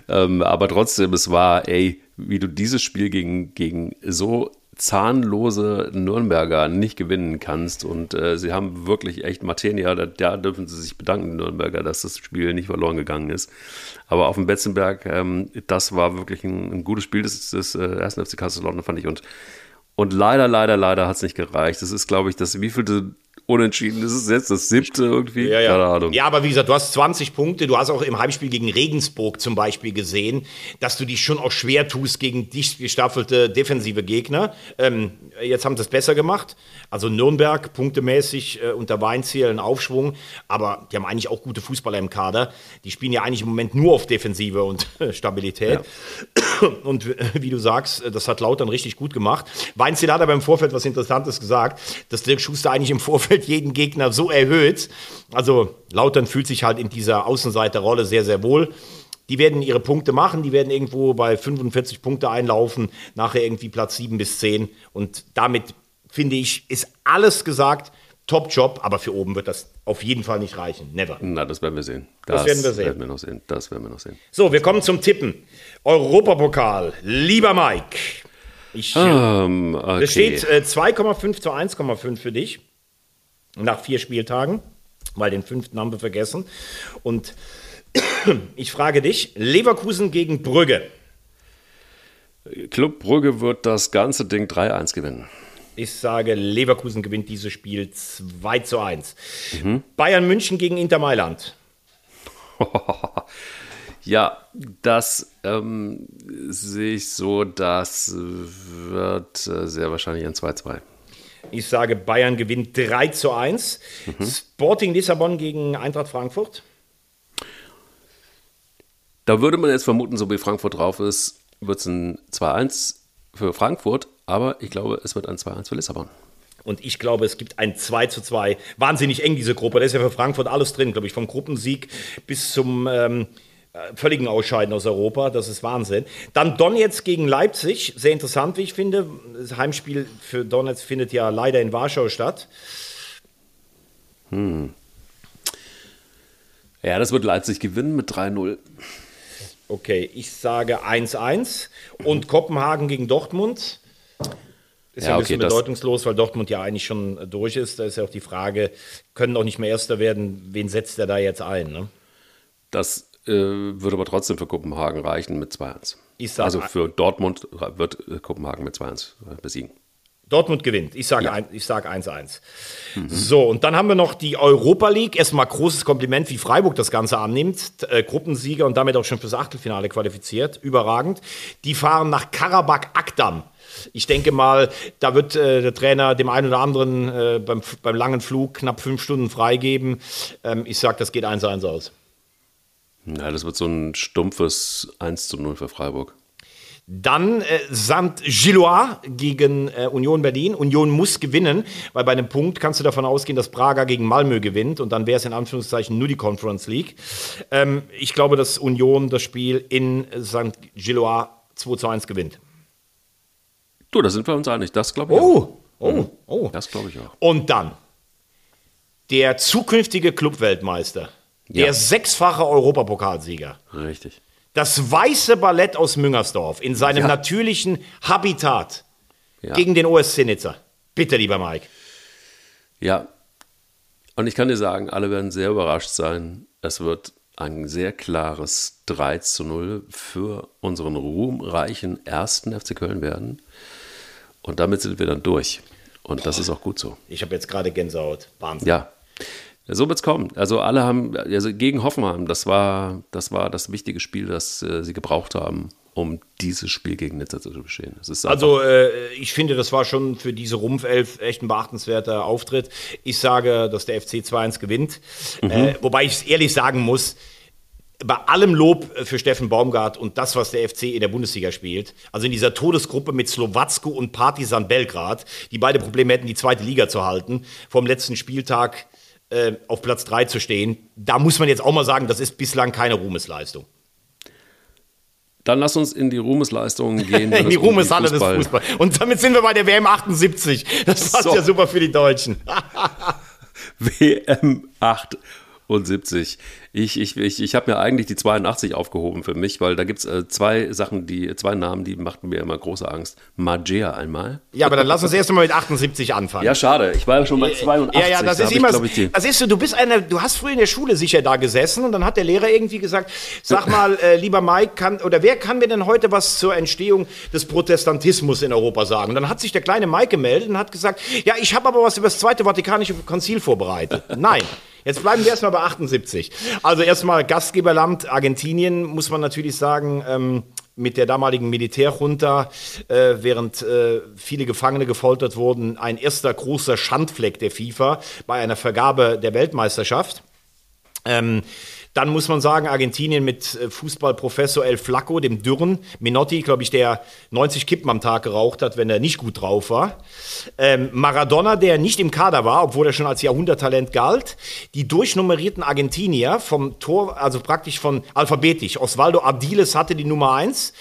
Ähm, aber trotzdem, es war, ey, wie du dieses Spiel gegen, gegen so zahnlose Nürnberger nicht gewinnen kannst. Und äh, sie haben wirklich echt Matenia, da, da dürfen sie sich bedanken, Nürnberger, dass das Spiel nicht verloren gegangen ist. Aber auf dem Betzenberg, ähm, das war wirklich ein, ein gutes Spiel des, äh, ersten FC Kaiserslautern, fand ich. Und und leider, leider, leider hat es nicht gereicht. Das ist, glaube ich, das wievielte Unentschieden ist es jetzt? Das siebte irgendwie? Ja, ja. Keine Ahnung. ja, aber wie gesagt, du hast 20 Punkte. Du hast auch im Heimspiel gegen Regensburg zum Beispiel gesehen, dass du dich schon auch schwer tust gegen dicht gestaffelte defensive Gegner. Ähm, jetzt haben sie es besser gemacht. Also Nürnberg punktemäßig äh, unter Weinziel ein Aufschwung. Aber die haben eigentlich auch gute Fußballer im Kader. Die spielen ja eigentlich im Moment nur auf Defensive und Stabilität. Und äh, wie du sagst, äh, das hat Lautern richtig gut gemacht. Weinziel hat aber im Vorfeld was Interessantes gesagt, dass Dirk Schuster eigentlich im Vorfeld jeden Gegner so erhöht. Also Lautern fühlt sich halt in dieser Außenseiterrolle sehr, sehr wohl. Die werden ihre Punkte machen, die werden irgendwo bei 45 Punkte einlaufen, nachher irgendwie Platz 7 bis 10. Und damit, finde ich, ist alles gesagt. Top-Job, aber für oben wird das auf jeden Fall nicht reichen. Never. Na, das werden wir sehen. Das werden wir sehen. Werden wir noch sehen. Das werden wir noch sehen. So, wir kommen zum Tippen. Europapokal. Lieber Mike. Ich, Ähm, okay. Es steht äh, 2,5 zu 1,5 für dich. Nach vier Spieltagen. Weil den fünften haben wir vergessen. Und ich frage dich: Leverkusen gegen Brügge. Club Brügge wird das ganze Ding 3-1 gewinnen. Ich sage, Leverkusen gewinnt dieses Spiel 2 zu 1. Mhm. Bayern München gegen Inter Mailand. Ja, das ähm, sehe ich so, das wird äh, sehr wahrscheinlich ein 2-2. Ich sage, Bayern gewinnt 3 zu 1. Mhm. Sporting Lissabon gegen Eintracht Frankfurt. Da würde man jetzt vermuten, so wie Frankfurt drauf ist, wird es ein 2-1 für Frankfurt, aber ich glaube, es wird ein 2-1 für Lissabon. Und ich glaube, es gibt ein 2 zu 2. Wahnsinnig eng, diese Gruppe. Da ist ja für Frankfurt alles drin, glaube ich. Vom Gruppensieg bis zum ähm, äh, völligen Ausscheiden aus Europa. Das ist Wahnsinn. Dann Donetsk gegen Leipzig. Sehr interessant, wie ich finde. Das Heimspiel für Donetsk findet ja leider in Warschau statt. Ja, das wird Leipzig gewinnen mit 3-0. Okay, ich sage 1-1. Und Kopenhagen gegen Dortmund. Ist ja, Ja, ein okay, bisschen das- bedeutungslos, weil Dortmund ja eigentlich schon äh, durch ist. Da ist ja auch die Frage, können auch nicht mehr Erster werden. Wen setzt er da jetzt ein? Ne? Das äh, würde aber trotzdem für Kopenhagen reichen mit 2-1. Ich sag- Also für Dortmund wird äh, Kopenhagen mit 2-1 besiegen. Dortmund gewinnt. Ich sage ein, ich sag 1-1. So, und dann haben wir noch die Europa League. Erstmal großes Kompliment, wie Freiburg das Ganze annimmt. Äh, Gruppensieger und damit auch schon fürs Achtelfinale qualifiziert. Überragend. Die fahren nach Karabakh Akdam. Ich denke mal, da wird äh, der Trainer dem einen oder anderen äh, beim, beim langen Flug knapp fünf Stunden freigeben. Ähm, ich sage, das geht 1-1 aus. Ja, das wird so ein stumpfes 1 zu 0 für Freiburg. Dann äh, St. Gillois gegen äh, Union Berlin. Union muss gewinnen, weil bei einem Punkt kannst du davon ausgehen, dass Braga gegen Malmö gewinnt und dann wäre es in Anführungszeichen nur die Conference League. Ähm, ich glaube, dass Union das Spiel in St. Gillois 2 zu 1 gewinnt. Du, da sind wir uns einig. Das glaube ich auch. Oh, oh, oh. Das glaube ich auch. Und dann der zukünftige Clubweltmeister, der Ja. sechsfache Europapokalsieger. Richtig. Das weiße Ballett aus Müngersdorf in seinem Ja. natürlichen Habitat Ja. gegen den OSC Nizza. Bitte, lieber Mike. Ja. Und ich kann dir sagen, alle werden sehr überrascht sein. Es wird ein sehr klares 3 zu 0 für unseren ruhmreichen ersten FC Köln werden. Und damit sind wir dann durch. Und das ist auch gut so. Ich habe jetzt gerade Gänsehaut. Wahnsinn. Ja. So wird es kommen. Also alle haben, also gegen Hoffenheim, das war, das war das wichtige Spiel, das äh, sie gebraucht haben, um dieses Spiel gegen Nizza zu bestehen. Es Also, äh, ich finde, das war schon für diese Rumpfelf echt ein beachtenswerter Auftritt. Ich sage, dass der FC 2-1 gewinnt. Äh, wobei ich ehrlich sagen muss, bei allem Lob für Steffen Baumgart und das, was der FC in der Bundesliga spielt, also in dieser Todesgruppe mit Slowacko und Partizan Belgrad, die beide Probleme hätten, die zweite Liga zu halten, vom letzten Spieltag äh, auf Platz 3 zu stehen, da muss man jetzt auch mal sagen, das ist bislang keine Ruhmesleistung. Dann lass uns in die Ruhmesleistungen gehen. In die es um Ruhmeshalle des Fußball- Fußballs. Und damit sind wir bei der WM 78. Das passt So. ja super für die Deutschen. WM 78. Ich, ich, ich, ich habe mir eigentlich die 82 aufgehoben für mich, weil da gibt es äh, zwei Sachen, die, zwei Namen, die machten mir immer große Angst. Magea einmal. Ja, aber dann lass uns erst mal mit 78 anfangen. Ja, schade. Ich war ja schon bei 82. Ja, ja, das Da ist immer ich, so. ich, Das ist so, du bist einer, du hast früher in der Schule sicher da gesessen und dann hat der Lehrer irgendwie gesagt, sag mal, äh, lieber Mike, kann, oder wer kann mir denn heute was zur Entstehung des Protestantismus in Europa sagen? Und dann hat sich der kleine Mike gemeldet und hat gesagt, ja, ich habe aber was über das Zweite Vatikanische Konzil vorbereitet. Nein. Jetzt bleiben wir erstmal bei 78. Also erstmal Gastgeberland Argentinien, muss man natürlich sagen, ähm, mit der damaligen Militärjunta, äh, während äh, viele Gefangene gefoltert wurden, ein erster großer Schandfleck der FIFA bei einer Vergabe der Weltmeisterschaft. Ähm, dann muss man sagen, Argentinien mit äh, Fußballprofessor El Flaco, dem Dürren, Minotti, glaube ich, der 90 Kippen am Tag geraucht hat, wenn er nicht gut drauf war. Ähm, Maradona, der nicht im Kader war, obwohl er schon als Jahrhunderttalent galt. Die durchnummerierten Argentinier vom Tor, also praktisch von alphabetisch. Osvaldo Ardiles hatte die Nummer 1.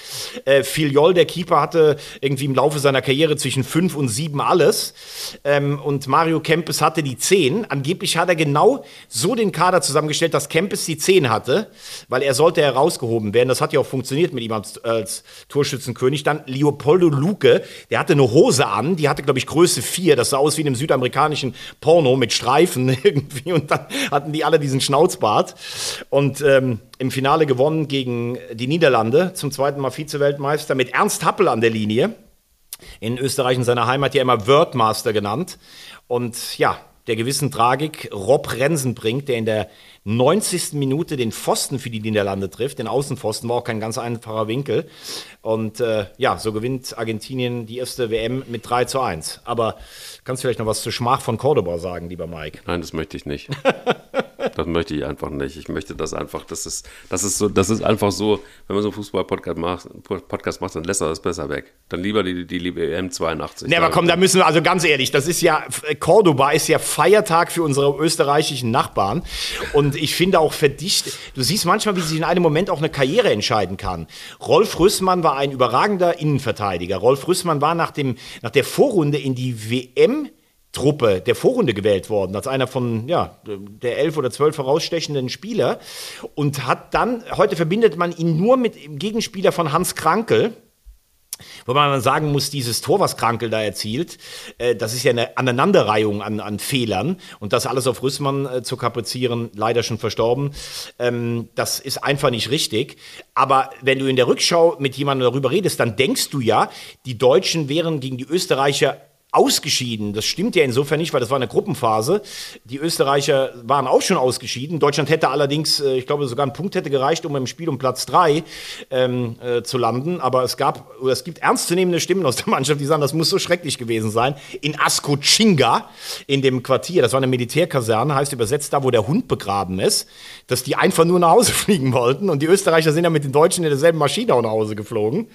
Äh, Filiol, der Keeper, hatte irgendwie im Laufe seiner Karriere zwischen 5 und 7 alles. Ähm, und Mario Kempes hatte die 10. Angeblich hat er genau so den Kader zusammengestellt, dass Kempes die 10 hatte, weil er sollte herausgehoben werden. Das hat ja auch funktioniert mit ihm als, als Torschützenkönig. Dann Leopoldo Luque, der hatte eine Hose an, die hatte, glaube ich, Größe 4. Das sah aus wie in einem südamerikanischen Porno mit Streifen irgendwie. Und dann hatten die alle diesen Schnauzbart. Und ähm, im Finale gewonnen gegen die Niederlande, zum zweiten Mal Vize-Weltmeister, mit Ernst Happel an der Linie in Österreich in seiner Heimat ja immer Wordmaster genannt. Und ja, der gewissen Tragik Rob Rensen bringt, der in der 90. Minute den Pfosten für die Niederlande trifft. Den Außenpfosten war auch kein ganz einfacher Winkel. Und äh, ja, so gewinnt Argentinien die erste WM mit 3 zu 1. Aber kannst du vielleicht noch was zur Schmach von Cordoba sagen, lieber Mike? Nein, das möchte ich nicht. das möchte ich einfach nicht. Ich möchte das einfach, das ist, das ist so, das ist einfach so, wenn man so einen Fußball-Podcast macht, Podcast macht, dann lässt er das besser weg. Dann lieber die, die liebe EM 82. Ne, aber komm, da müssen wir, also ganz ehrlich, das ist ja, Cordoba ist ja Feiertag für unsere österreichischen Nachbarn. Und ich finde auch verdichtet, du siehst manchmal, wie sich in einem Moment auch eine Karriere entscheiden kann. Rolf Rüssmann war ein überragender Innenverteidiger. Rolf Rüssmann war nach, dem, nach der Vorrunde in die WM Truppe der Vorrunde gewählt worden, als einer von ja, der elf oder zwölf herausstechenden Spieler und hat dann, heute verbindet man ihn nur mit dem Gegenspieler von Hans Krankel, Wobei man sagen muss, dieses Tor, was Krankel da erzielt, äh, das ist ja eine Aneinanderreihung an, an Fehlern. Und das alles auf Rüssmann äh, zu kaprizieren, leider schon verstorben, ähm, das ist einfach nicht richtig. Aber wenn du in der Rückschau mit jemandem darüber redest, dann denkst du ja, die Deutschen wären gegen die Österreicher ausgeschieden. Das stimmt ja insofern nicht, weil das war eine Gruppenphase. Die Österreicher waren auch schon ausgeschieden. Deutschland hätte allerdings, äh, ich glaube, sogar ein Punkt hätte gereicht, um im Spiel um Platz drei ähm, äh, zu landen. Aber es gab, oder es gibt ernstzunehmende Stimmen aus der Mannschaft, die sagen, das muss so schrecklich gewesen sein. In Askochinga, in dem Quartier, das war eine Militärkaserne, heißt übersetzt da, wo der Hund begraben ist, dass die einfach nur nach Hause fliegen wollten. Und die Österreicher sind ja mit den Deutschen in derselben Maschine auch nach Hause geflogen.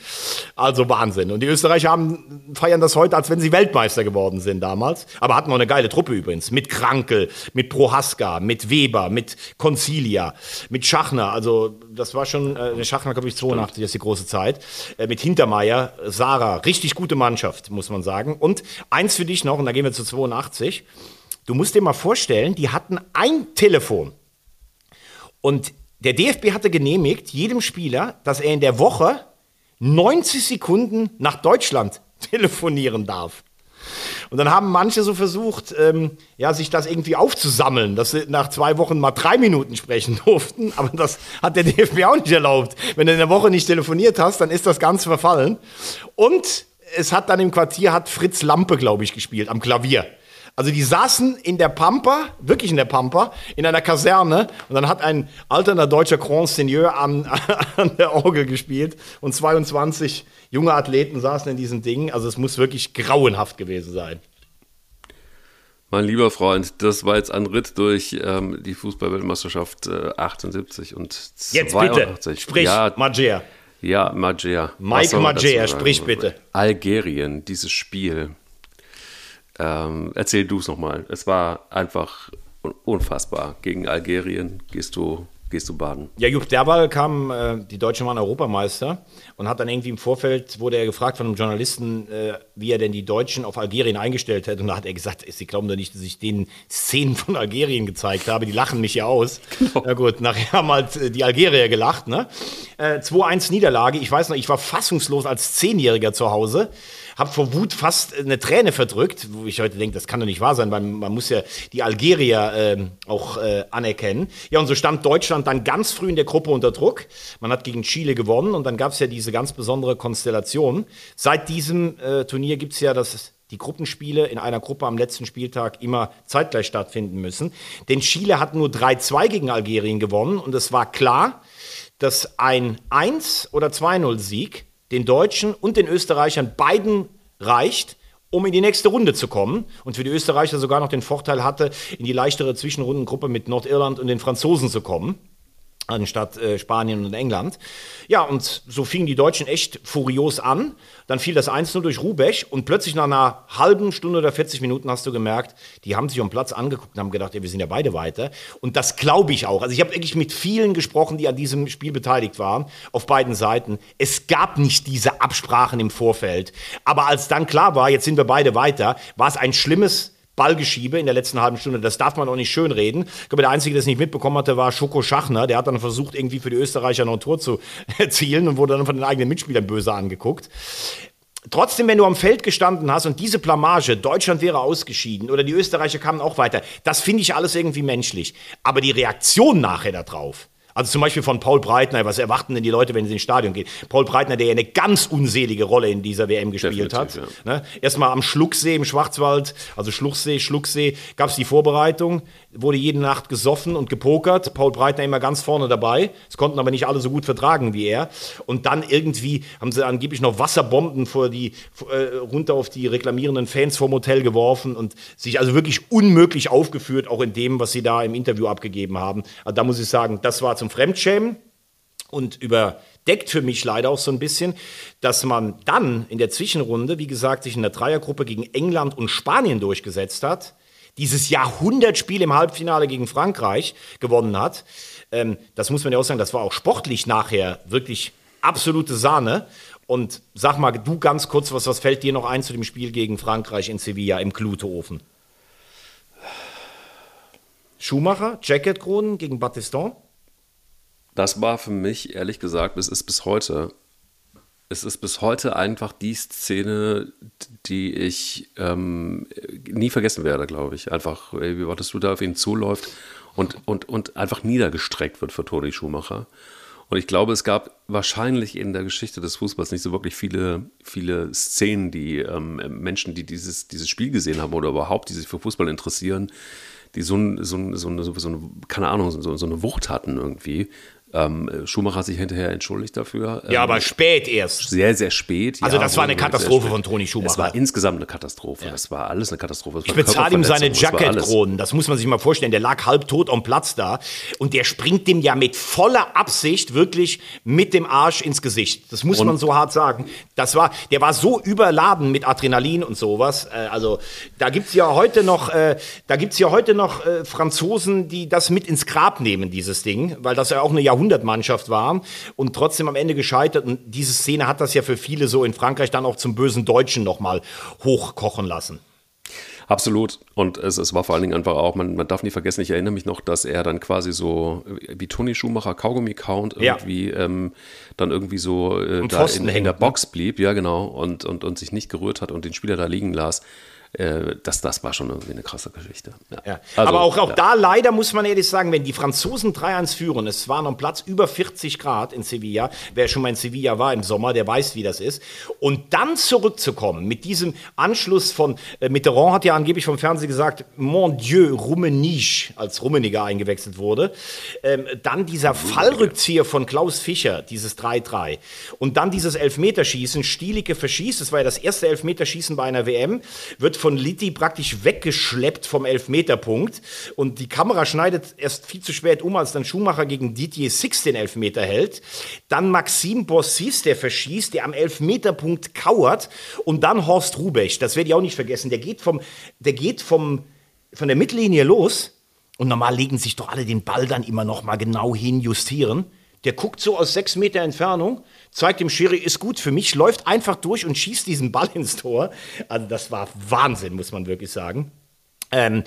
Also Wahnsinn. Und die Österreicher haben, feiern das heute, als wenn sie Weltmeister Weltmeister geworden sind damals. Aber hatten auch eine geile Truppe übrigens. Mit Krankel, mit Prohaska, mit Weber, mit Concilia, mit Schachner. Also das war schon, äh, Schachner glaube ich 82, das ist die große Zeit. Äh, mit Hintermeier, Sarah. Richtig gute Mannschaft, muss man sagen. Und eins für dich noch, und da gehen wir zu 82. Du musst dir mal vorstellen, die hatten ein Telefon. Und der DFB hatte genehmigt, jedem Spieler, dass er in der Woche 90 Sekunden nach Deutschland telefonieren darf. Und dann haben manche so versucht, ähm, ja, sich das irgendwie aufzusammeln, dass sie nach zwei Wochen mal drei Minuten sprechen durften. Aber das hat der DFB auch nicht erlaubt. Wenn du in der Woche nicht telefoniert hast, dann ist das Ganze verfallen. Und es hat dann im Quartier hat Fritz Lampe, glaube ich, gespielt am Klavier. Also die saßen in der Pampa, wirklich in der Pampa, in einer Kaserne und dann hat ein alterner deutscher Grand Seigneur an, an der Orgel gespielt und 22 junge Athleten saßen in diesem Ding. Also es muss wirklich grauenhaft gewesen sein. Mein lieber Freund, das war jetzt ein Ritt durch ähm, die Fußballweltmeisterschaft äh, 78 und 82. Jetzt bitte, sprich, ja, Magia. Ja, Magia. Mike Magia, sprich bitte. Algerien, dieses Spiel. Ähm, erzähl du es nochmal. Es war einfach unfassbar. Gegen Algerien gehst du, gehst du baden. Ja, Jupp Derwal kam, äh, die Deutschen waren Europameister und hat dann irgendwie im Vorfeld, wurde er gefragt von einem Journalisten, äh, wie er denn die Deutschen auf Algerien eingestellt hätte. Und da hat er gesagt, sie glauben doch nicht, dass ich den Szenen von Algerien gezeigt habe. Die lachen mich ja aus. Genau. Na gut, nachher haben halt äh, die Algerier gelacht. Ne? Äh, 2-1 Niederlage. Ich weiß noch, ich war fassungslos als Zehnjähriger zu Hause habe vor Wut fast eine Träne verdrückt, wo ich heute denke, das kann doch nicht wahr sein, weil man muss ja die Algerier äh, auch äh, anerkennen. Ja, und so stand Deutschland dann ganz früh in der Gruppe unter Druck. Man hat gegen Chile gewonnen und dann gab es ja diese ganz besondere Konstellation. Seit diesem äh, Turnier gibt es ja das die Gruppenspiele in einer Gruppe am letzten Spieltag immer zeitgleich stattfinden müssen. Denn Chile hat nur 3-2 gegen Algerien gewonnen und es war klar, dass ein 1- oder 2-0-Sieg den Deutschen und den Österreichern beiden reicht, um in die nächste Runde zu kommen. Und für die Österreicher sogar noch den Vorteil hatte, in die leichtere Zwischenrundengruppe mit Nordirland und den Franzosen zu kommen anstatt äh, Spanien und England. Ja, und so fingen die Deutschen echt furios an. Dann fiel das 1-0 durch Rubech und plötzlich nach einer halben Stunde oder 40 Minuten hast du gemerkt, die haben sich um Platz angeguckt und haben gedacht, ja, wir sind ja beide weiter. Und das glaube ich auch. Also ich habe wirklich mit vielen gesprochen, die an diesem Spiel beteiligt waren, auf beiden Seiten. Es gab nicht diese Absprachen im Vorfeld. Aber als dann klar war, jetzt sind wir beide weiter, war es ein schlimmes Ballgeschiebe in der letzten halben Stunde. Das darf man auch nicht schönreden. Ich glaube, der Einzige, der es nicht mitbekommen hatte, war Schoko Schachner. Der hat dann versucht, irgendwie für die Österreicher noch ein Tor zu erzielen und wurde dann von den eigenen Mitspielern böse angeguckt. Trotzdem, wenn du am Feld gestanden hast und diese Blamage, Deutschland wäre ausgeschieden oder die Österreicher kamen auch weiter, das finde ich alles irgendwie menschlich. Aber die Reaktion nachher darauf, also zum Beispiel von Paul Breitner, was erwarten denn die Leute, wenn sie ins Stadion gehen? Paul Breitner, der ja eine ganz unselige Rolle in dieser WM gespielt Definitiv, hat. Ja. Ne? Erstmal am Schlucksee im Schwarzwald, also Schluchsee, Schlucksee, gab es die Vorbereitung, wurde jede Nacht gesoffen und gepokert. Paul Breitner immer ganz vorne dabei. Es konnten aber nicht alle so gut vertragen wie er. Und dann irgendwie haben sie angeblich noch Wasserbomben vor die, äh, runter auf die reklamierenden Fans vom Hotel geworfen und sich also wirklich unmöglich aufgeführt, auch in dem, was sie da im Interview abgegeben haben. Also da muss ich sagen, das war zum Fremdschämen und überdeckt für mich leider auch so ein bisschen, dass man dann in der Zwischenrunde, wie gesagt, sich in der Dreiergruppe gegen England und Spanien durchgesetzt hat, dieses Jahrhundertspiel im Halbfinale gegen Frankreich gewonnen hat. Ähm, das muss man ja auch sagen, das war auch sportlich nachher wirklich absolute Sahne. Und sag mal, du ganz kurz, was, was fällt dir noch ein zu dem Spiel gegen Frankreich in Sevilla im Klutoofen? Schumacher, Jacketkronen gegen Battiston? das war für mich, ehrlich gesagt, es ist bis heute, es ist bis heute einfach die Szene, die ich ähm, nie vergessen werde, glaube ich. Einfach, wie wartest du da auf ihn zuläuft und, und, und einfach niedergestreckt wird für Toni Schumacher. Und ich glaube, es gab wahrscheinlich in der Geschichte des Fußballs nicht so wirklich viele, viele Szenen, die ähm, Menschen, die dieses, dieses Spiel gesehen haben oder überhaupt, die sich für Fußball interessieren, die so, ein, so, ein, so, eine, so eine, keine Ahnung, so, so eine Wucht hatten irgendwie. Ähm, Schumacher hat sich hinterher entschuldigt dafür. Ja, ähm, aber spät erst. Sehr, sehr spät. Also ja, das war eine Katastrophe von Toni Schumacher. Es war insgesamt eine Katastrophe. Das war alles eine Katastrophe. Ich bezahle ihm seine. Jacketkronen. Das muss man sich mal vorstellen. Der lag halbtot am Platz da. Und der springt dem ja mit voller Absicht wirklich mit dem Arsch ins Gesicht. Das muss man so hart sagen. Das war, der war so überladen mit Adrenalin und sowas. Äh, Also da gibt's ja heute noch, äh, da gibt's ja heute noch äh, Franzosen, die das mit ins Grab nehmen, dieses Ding, weil das ja auch eine Jahrhundertmannschaft war und trotzdem am Ende gescheitert. Und diese Szene hat das ja für viele so in Frankreich dann auch zum bösen Deutschen nochmal hochkochen lassen. Absolut. Und es, es war vor allen Dingen einfach auch, man, man darf nie vergessen, ich erinnere mich noch, dass er dann quasi so, äh, wie Toni Schumacher, Kaugummi-Count, Ja. irgendwie ähm, dann irgendwie so äh, da in, in der ne? Box blieb, ja genau, und, und, und sich nicht gerührt hat und den Spieler da liegen las. Äh, das, das war schon irgendwie eine krasse Geschichte. Ja. Ja. Also, Aber auch, auch ja. da leider muss man ehrlich sagen, wenn die Franzosen 3-1 führen, es waren am Platz über 40 Grad in Sevilla, wer schon mal in Sevilla war im Sommer, der weiß, wie das ist. Und dann zurückzukommen mit diesem Anschluss von, äh, Mitterrand hat ja angeblich vom Fernsehen gesagt, Mon Dieu, Rummenigge, als Rummeniger eingewechselt wurde. Ähm, dann dieser Fallrückzieher von Klaus Fischer, dieses 3-3. Und dann dieses Elfmeterschießen, Stielicke verschießt, das war ja das erste Elfmeterschießen bei einer WM, wird von Litti praktisch weggeschleppt vom Elfmeterpunkt. Und die Kamera schneidet erst viel zu spät um, als dann Schumacher gegen Didier Six den Elfmeter hält. Dann Maxim Bossis, der verschießt, der am Elfmeterpunkt kauert. Und dann Horst Rubech, das werde ich auch nicht vergessen, der geht vom, der geht vom, von der Mittellinie los. Und normal legen sich doch alle den Ball dann immer noch mal genau hin, justieren. Der guckt so aus sechs Meter Entfernung, zeigt dem Schiri, ist gut für mich, läuft einfach durch und schießt diesen Ball ins Tor. Also das war Wahnsinn, muss man wirklich sagen. Ähm,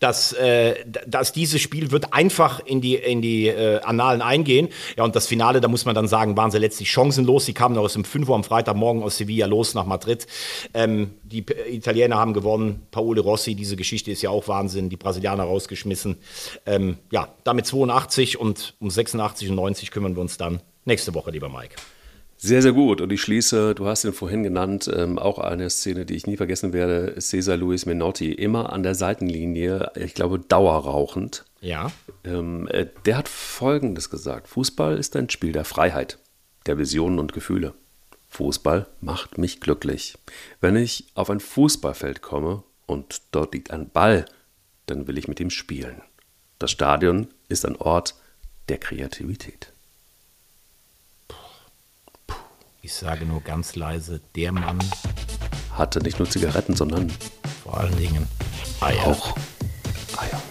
dass, äh, dass dieses Spiel wird einfach in die, in die äh, Annalen eingehen. Ja, und das Finale, da muss man dann sagen, waren sie letztlich chancenlos. Sie kamen aus dem 5 Uhr am Freitagmorgen aus Sevilla los nach Madrid. Ähm, die Italiener haben gewonnen. Paolo Rossi, diese Geschichte ist ja auch Wahnsinn. Die Brasilianer rausgeschmissen. Ähm, ja, damit 82 und um 86 und 90 kümmern wir uns dann nächste Woche, lieber Mike. Sehr, sehr gut. Und ich schließe, du hast ihn vorhin genannt, ähm, auch eine Szene, die ich nie vergessen werde, Cesar Luis Menotti, immer an der Seitenlinie, ich glaube dauerrauchend. Ja. Ähm, äh, der hat Folgendes gesagt. Fußball ist ein Spiel der Freiheit, der Visionen und Gefühle. Fußball macht mich glücklich. Wenn ich auf ein Fußballfeld komme und dort liegt ein Ball, dann will ich mit ihm spielen. Das Stadion ist ein Ort der Kreativität. ich sage nur ganz leise, der Mann hatte nicht nur Zigaretten, sondern vor allen Dingen Eier. Auch Eier.